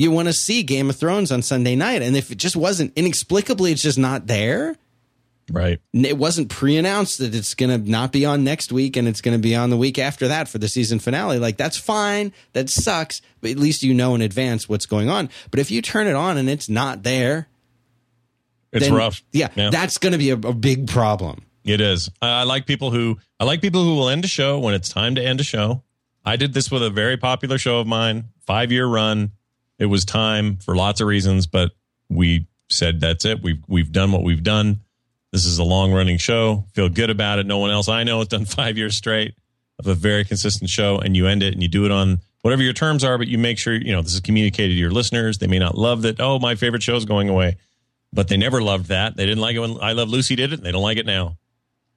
you want to see Game of Thrones on Sunday night. And if it just wasn't inexplicably, it's just not there. Right. It wasn't pre announced that it's going to not be on next week and it's going to be on the week after that for the season finale. Like, that's fine. That sucks. But at least you know in advance what's going on. But if you turn it on and it's not there, It's then- rough. Yeah, Yeah. that's going to be a, a big problem. It is. I, I like people who I like people who will end a show when it's time to end a show. I did this with a very popular show of mine, five year run. It was time for lots of reasons, but we said that's it. We've we've done what we've done. This is a long running show. Feel good about it. No one else I know has done five years straight of a very consistent show, and you end it and you do it on whatever your terms are, but you make sure you know this is communicated to your listeners. They may not love that. Oh, my favorite show is going away, but they never loved that. They didn't like it when I Love Lucy did it. And they don't like it now.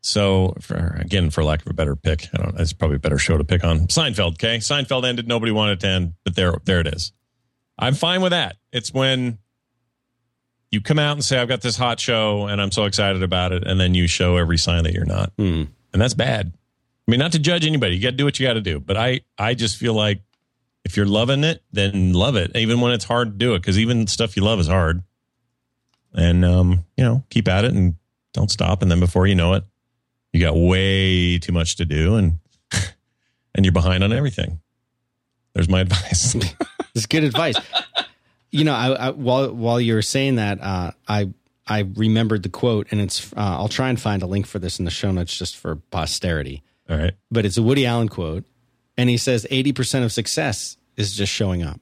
So, for, again, for lack of a better pick, I don't. It's probably a better show to pick on. Seinfeld. Okay, Seinfeld ended. Nobody wanted to end, but there, there it is. I'm fine with that. It's when you come out and say, "I've got this hot show and I'm so excited about it," and then you show every sign that you're not, Hmm. and that's bad. I mean, not to judge anybody. You got to do what you got to do, but I, I just feel like if you're loving it, then love it, even when it's hard to do it, because even stuff you love is hard. And um, you know, keep at it and don't stop. And then before you know it, you got way too much to do, and and you're behind on everything. There's my advice. It's good advice. You know, I, I, while while you were saying that, uh, I I remembered the quote, and it's. Uh, I'll try and find a link for this in the show notes just for posterity. All right. But it's a Woody Allen quote, and he says eighty percent of success is just showing up.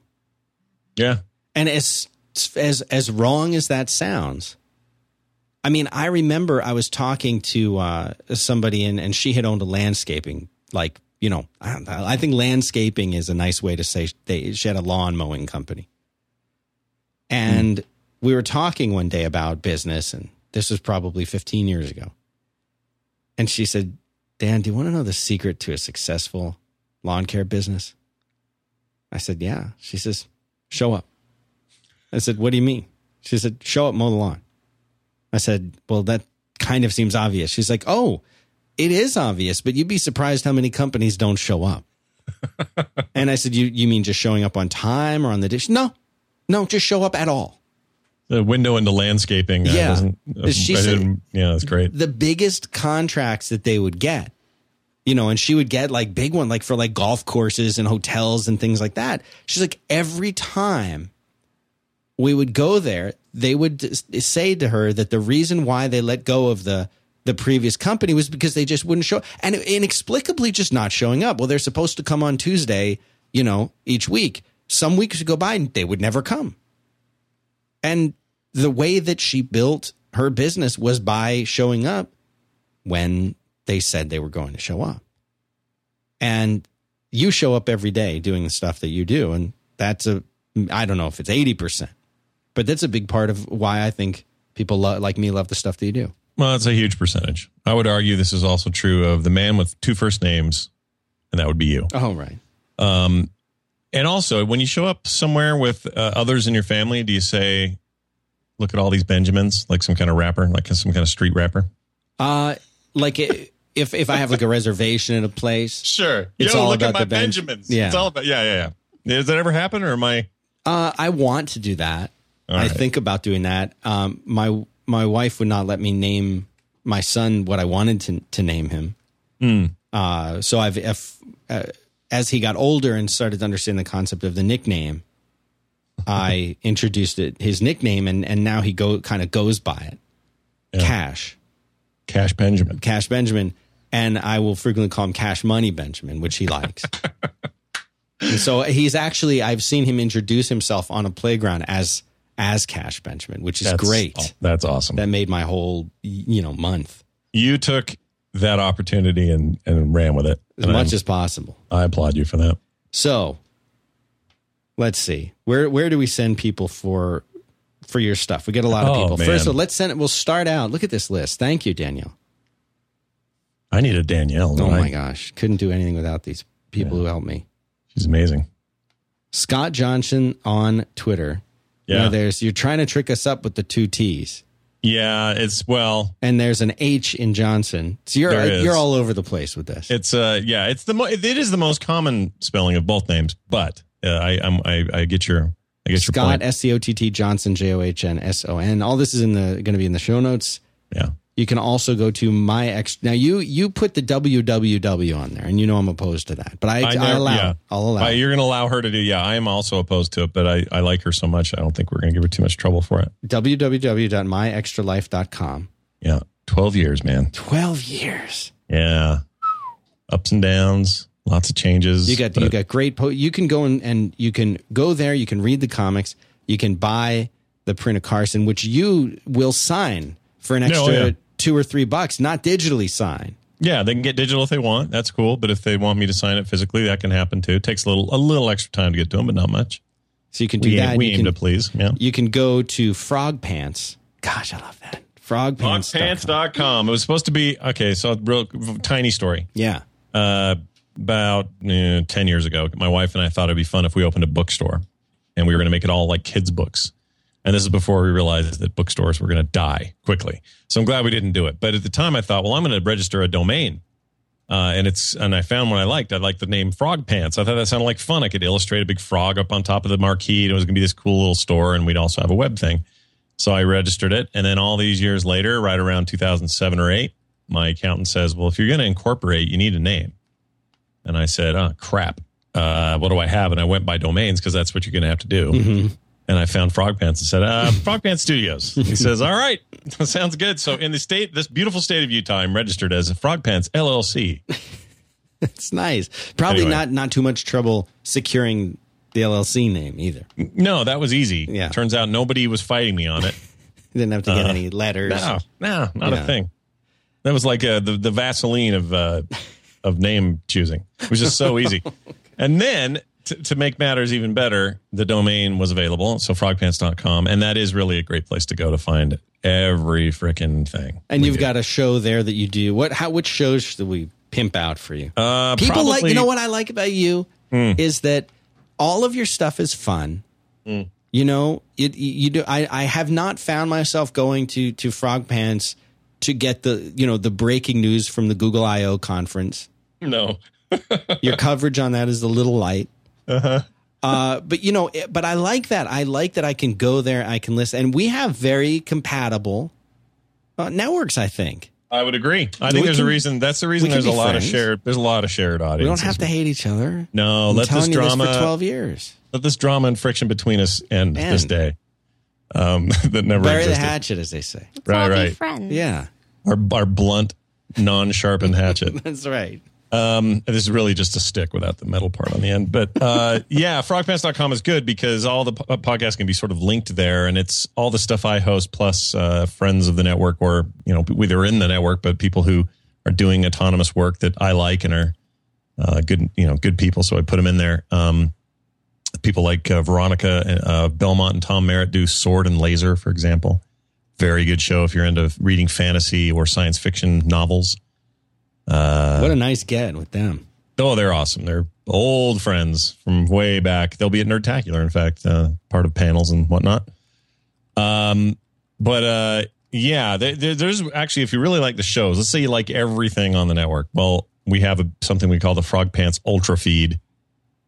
Yeah. And as as as wrong as that sounds, I mean, I remember I was talking to uh, somebody, and and she had owned a landscaping like you know, I, I think landscaping is a nice way to say they, she had a lawn mowing company. And we were talking one day about business, and this was probably 15 years ago. And she said, Dan, do you want to know the secret to a successful lawn care business? I said, Yeah. She says, Show up. I said, What do you mean? She said, Show up, mow the lawn. I said, Well, that kind of seems obvious. She's like, Oh, it is obvious, but you'd be surprised how many companies don't show up. and I said, "You you mean just showing up on time or on the dish?" No, no, just show up at all. The window into landscaping. uh, Yeah. uh, She said- yeah, that's great. the biggest contracts that they would get. You know, and she would get like big one, like for like golf courses and hotels and things like that. She's like, every time we would go there, they would say to her that the reason why they let go of the the previous company was because they just wouldn't show and inexplicably just not showing up. Well, they're supposed to come on Tuesday, you know, each week. Some weeks would go by and they would never come. And the way that she built her business was by showing up when they said they were going to show up. And you show up every day doing the stuff that you do. And that's a, I don't know if it's 80%, but that's a big part of why I think people lo- like me love the stuff that you do. Well, it's a huge percentage. I would argue this is also true of the man with two first names, and that would be you. Oh, right. Um, and also, when you show up somewhere with uh, others in your family, do you say, "Look at all these Benjamins," like some kind of rapper, like some kind of street rapper? Uh, like it, if, if I have like a reservation at a place, Sure. It's Yo, all look about at my the Benj- Benjamins. Yeah. It's all about yeah, yeah, yeah. Does that ever happen, or am I? Uh, I want to do that. All I right. think about doing that. Um, my my wife would not let me name my son what I wanted to to name him. Hmm. Uh, so I've if, uh, as he got older and started to understand the concept of the nickname, I introduced it his nickname, and and now he go kind of goes by it, Yeah. Cash Cash Benjamin. Cash Benjamin, and I will frequently call him Cash Money Benjamin, which he likes. and so he's actually I've seen him introduce himself on a playground as as Cash Benjamin, which is That's- great. oh, that's awesome. That made my whole you know month you took that opportunity and and ran with it. as And much I'm- as possible. I applaud you for that. So let's see where where do we send people for for your stuff? We get a lot of Oh, people. man. First of all, let's send it. We'll start out. Look at this list. Thank you, Danielle. I need a Danielle. Oh my I? gosh, couldn't do anything without these people who helped me. She's amazing. Scott Johnson on Twitter. Yeah. there's you're trying to trick us up with the two T's, Yeah, it's well, and there's an H in Johnson. So you're you're all over the place with this. it's uh, yeah, it's the mo- it is the most common spelling of both names, but uh, I I'm, I I get your I get your Scott. S C O T T Johnson J O H N S O N. All this is in the going to be in the show notes. Yeah, You can also go to my ex. Now you you put the www on there, and you know I'm opposed to that, but I, I, never- allow. yeah. I'll allow. You're going to allow her to do. Yeah, I am also opposed to it, but I I like her so much. I don't think we're going to give her too much trouble for it. www.myextralife.com. Yeah, twelve years, man. Twelve years. Yeah, ups and downs, lots of changes. You got you got great. Po- you can go and, and you can go there. You can read the comics. You can buy the print of Carson, which you will sign for an No, extra yeah. two or three bucks, not digitally sign. Yeah, they can get digital if they want. That's cool. But if they want me to sign it physically, that can happen too. It takes a little a little extra time to get to them, but not much. So you can do We, that. we you aim can, to please. Yeah. you can go to Frog Pants. Gosh, I love that. Frogpants. Frogpants.com. It was supposed to be okay. So, real tiny story. Yeah. Uh, about eh, 10 years ago, my wife and I thought it'd be fun if we opened a bookstore and we were going to make it all like kids' books. And this is before we realized that bookstores were going to die quickly. So I'm glad we didn't do it. But at the time, I thought, well, I'm going to register a domain. Uh, and it's and I found one I liked. I liked the name Frog Pants. I thought that sounded like fun. I could illustrate a big frog up on top of the marquee. And it was going to be this cool little store, and we'd also have a web thing. So I registered it, and then all these years later, right around 2007 or eight, my accountant says, "Well, if you're going to incorporate, you need a name." And I said, "Oh crap, uh, what do I have?" And I went by domains because that's what you're going to have to do. And I found Frog Pants and said, uh, Frog Pants Studios. He says, All right, sounds good. So in the state, this beautiful state of Utah, I'm registered as Frog Pants LLC. It's nice. Probably Anyway. not not too much trouble securing the LLC name either. No, that was easy. Yeah. Turns out nobody was fighting me on it. didn't have to get any letters. Uh, No, no, not Yeah. a thing. That was like uh, the the Vaseline of uh, of name choosing. It was just so easy. and then to, to make matters even better, the domain was available, so frogpants.com, and that is really a great place to go to find every freaking thing. And you've do. got a show there that you do. What? How? Which shows should we pimp out for you? uh, People like. You know what I like about you Hmm. is that all of your stuff is fun. Hmm. You know, it, you do. I, I have not found myself going to to Frog Pants to get the you know the breaking news from the Google I/O conference. No. Your coverage on that is a little light. Uh-huh. Uh, but you know, it- but I like that. I like that I can go there, I can listen, and we have very compatible uh, networks. I think I would agree. I think We there's a reason. That's the reason there's a lot friends. of shared. There's a lot of shared audience. we don't have to hate each other. No, I'm let this telling you drama. this for twelve years. let this drama and friction between us end, End. this day. Um, that never Bury the hatchet, as they say. Let's Right, all be right. friends. Yeah, Our our blunt, non-sharpened hatchet. that's right. Um, this is really just a stick without the metal part on the end. But uh, yeah, frogpants.com is good because all the po- podcasts can be sort of linked there. And it's all the stuff I host plus uh, friends of the network or, you know, either in the network, but people who are doing autonomous work that I like and are uh, good, you know, good people. So I put them in there. Um, people like uh, Veronica uh, Belmont and Tom Merritt do Sword and Laser, for example. Very good show if you're into reading fantasy or science fiction novels. What a nice get with them. Oh, they're awesome. They're old friends from way back. They'll be at Nerdtacular, in fact, uh, part of panels and whatnot. Um, but uh, yeah, there, there- there's actually, if you really like the shows, let's say you like everything on the network. Well, we have a, something we call the Frog Pants Ultra Feed,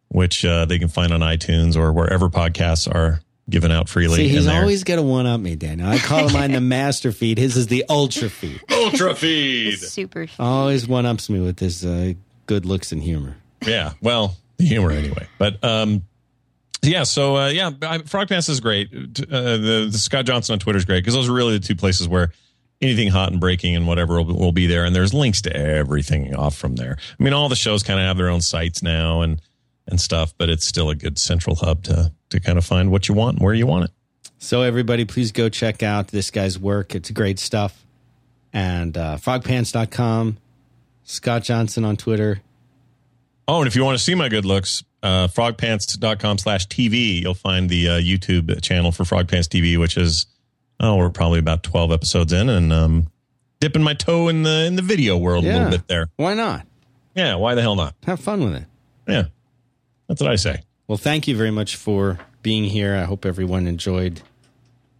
which uh, they can find on iTunes or wherever podcasts are given out freely. See, he's always going to one up me, Danielle. I call mine the master feed. His is the ultra feed. Ultra Feed. It's super. Always one ups me with his uh, good looks and humor. yeah well the humor anyway but um yeah so uh yeah I, frog pants is great uh, the, the scott johnson on twitter is great because those are really the two places where anything hot and breaking and whatever will, will be there and there's links to everything off from there i mean all the shows kind of have their own sites now and and stuff but it's still a good central hub to to kind of find what you want and where you want it So everybody, please go check out this guy's work. It's great stuff. And uh, frogpants.com, Scott Johnson on Twitter. Oh, and if you want to see my good looks, uh, frogpants.com slash TV, you'll find the uh, YouTube channel for Frog Pants TV, which is, oh, we're probably about 12 episodes in and um, dipping my toe in the in the video world a little bit there. Why not? Yeah, why the hell not? Have fun with it. Yeah, that's what I say. Well, thank you very much for being here. I hope everyone enjoyed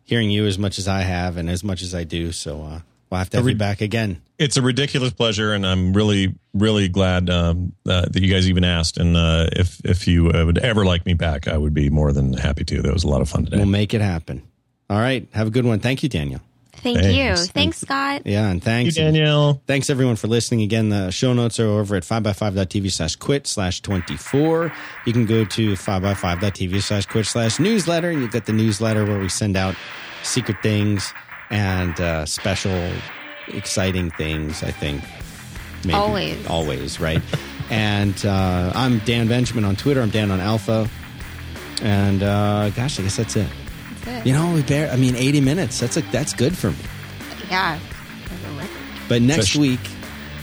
hearing you as much as I have and as much as I do. So uh, we'll have to have Every- you back again. It's a ridiculous pleasure, and I'm really, really glad um, uh, that you guys even asked. And uh, if if you uh, would ever like me back, I would be more than happy to. That was a lot of fun today. We'll make it happen. All right. Have a good one. Thank you, Daniel. Thank Thanks. you. Thanks, Scott. Yeah, and Thank you, thanks. Danielle. Thanks everyone for listening. Again, the show notes are over at 5by5.tv slash quit slash 24. You can go to 5by5.tv slash quit slash newsletter and you get the newsletter where we send out secret things and uh, special, exciting things, I think. Maybe. Always. Always, right? and uh, I'm Dan Benjamin on Twitter. I'm Dan on Alpha. And uh, gosh, I guess that's it. That's it. You know, we bear, I mean, 80 minutes. That's a, that's good for me. Yeah. As a record. But next Fish. week,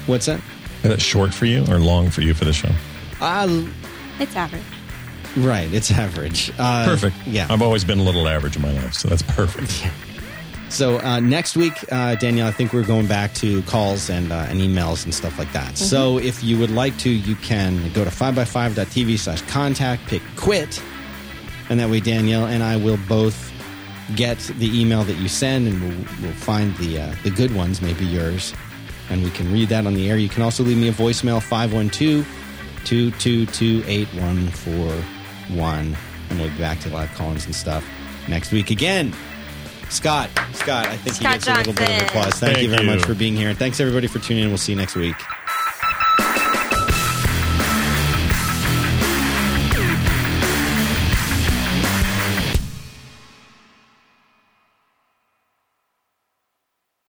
what's that? Is that short for you or long for you for the show? Uh, It's average. Right, it's average. Uh, Perfect. Yeah. I've always been a little average in my life, so that's perfect. So uh, next week, uh, Danielle, I think we're going back to calls and uh, and emails and stuff like that. So if you would like to, you can go to 5by5.tv slash contact, pick quit, and that way Danielle and I will both get the email that you send, and we'll, we'll find the uh, the good ones, maybe yours, and we can read that on the air. You can also leave me a voicemail 512 222 8141, and we'll be back to live call-ins and stuff next week again. Scott, Scott, I think he Scott gets a little bit of applause. Thank, you very you. much for being here. And thanks everybody for tuning in. We'll see you next week.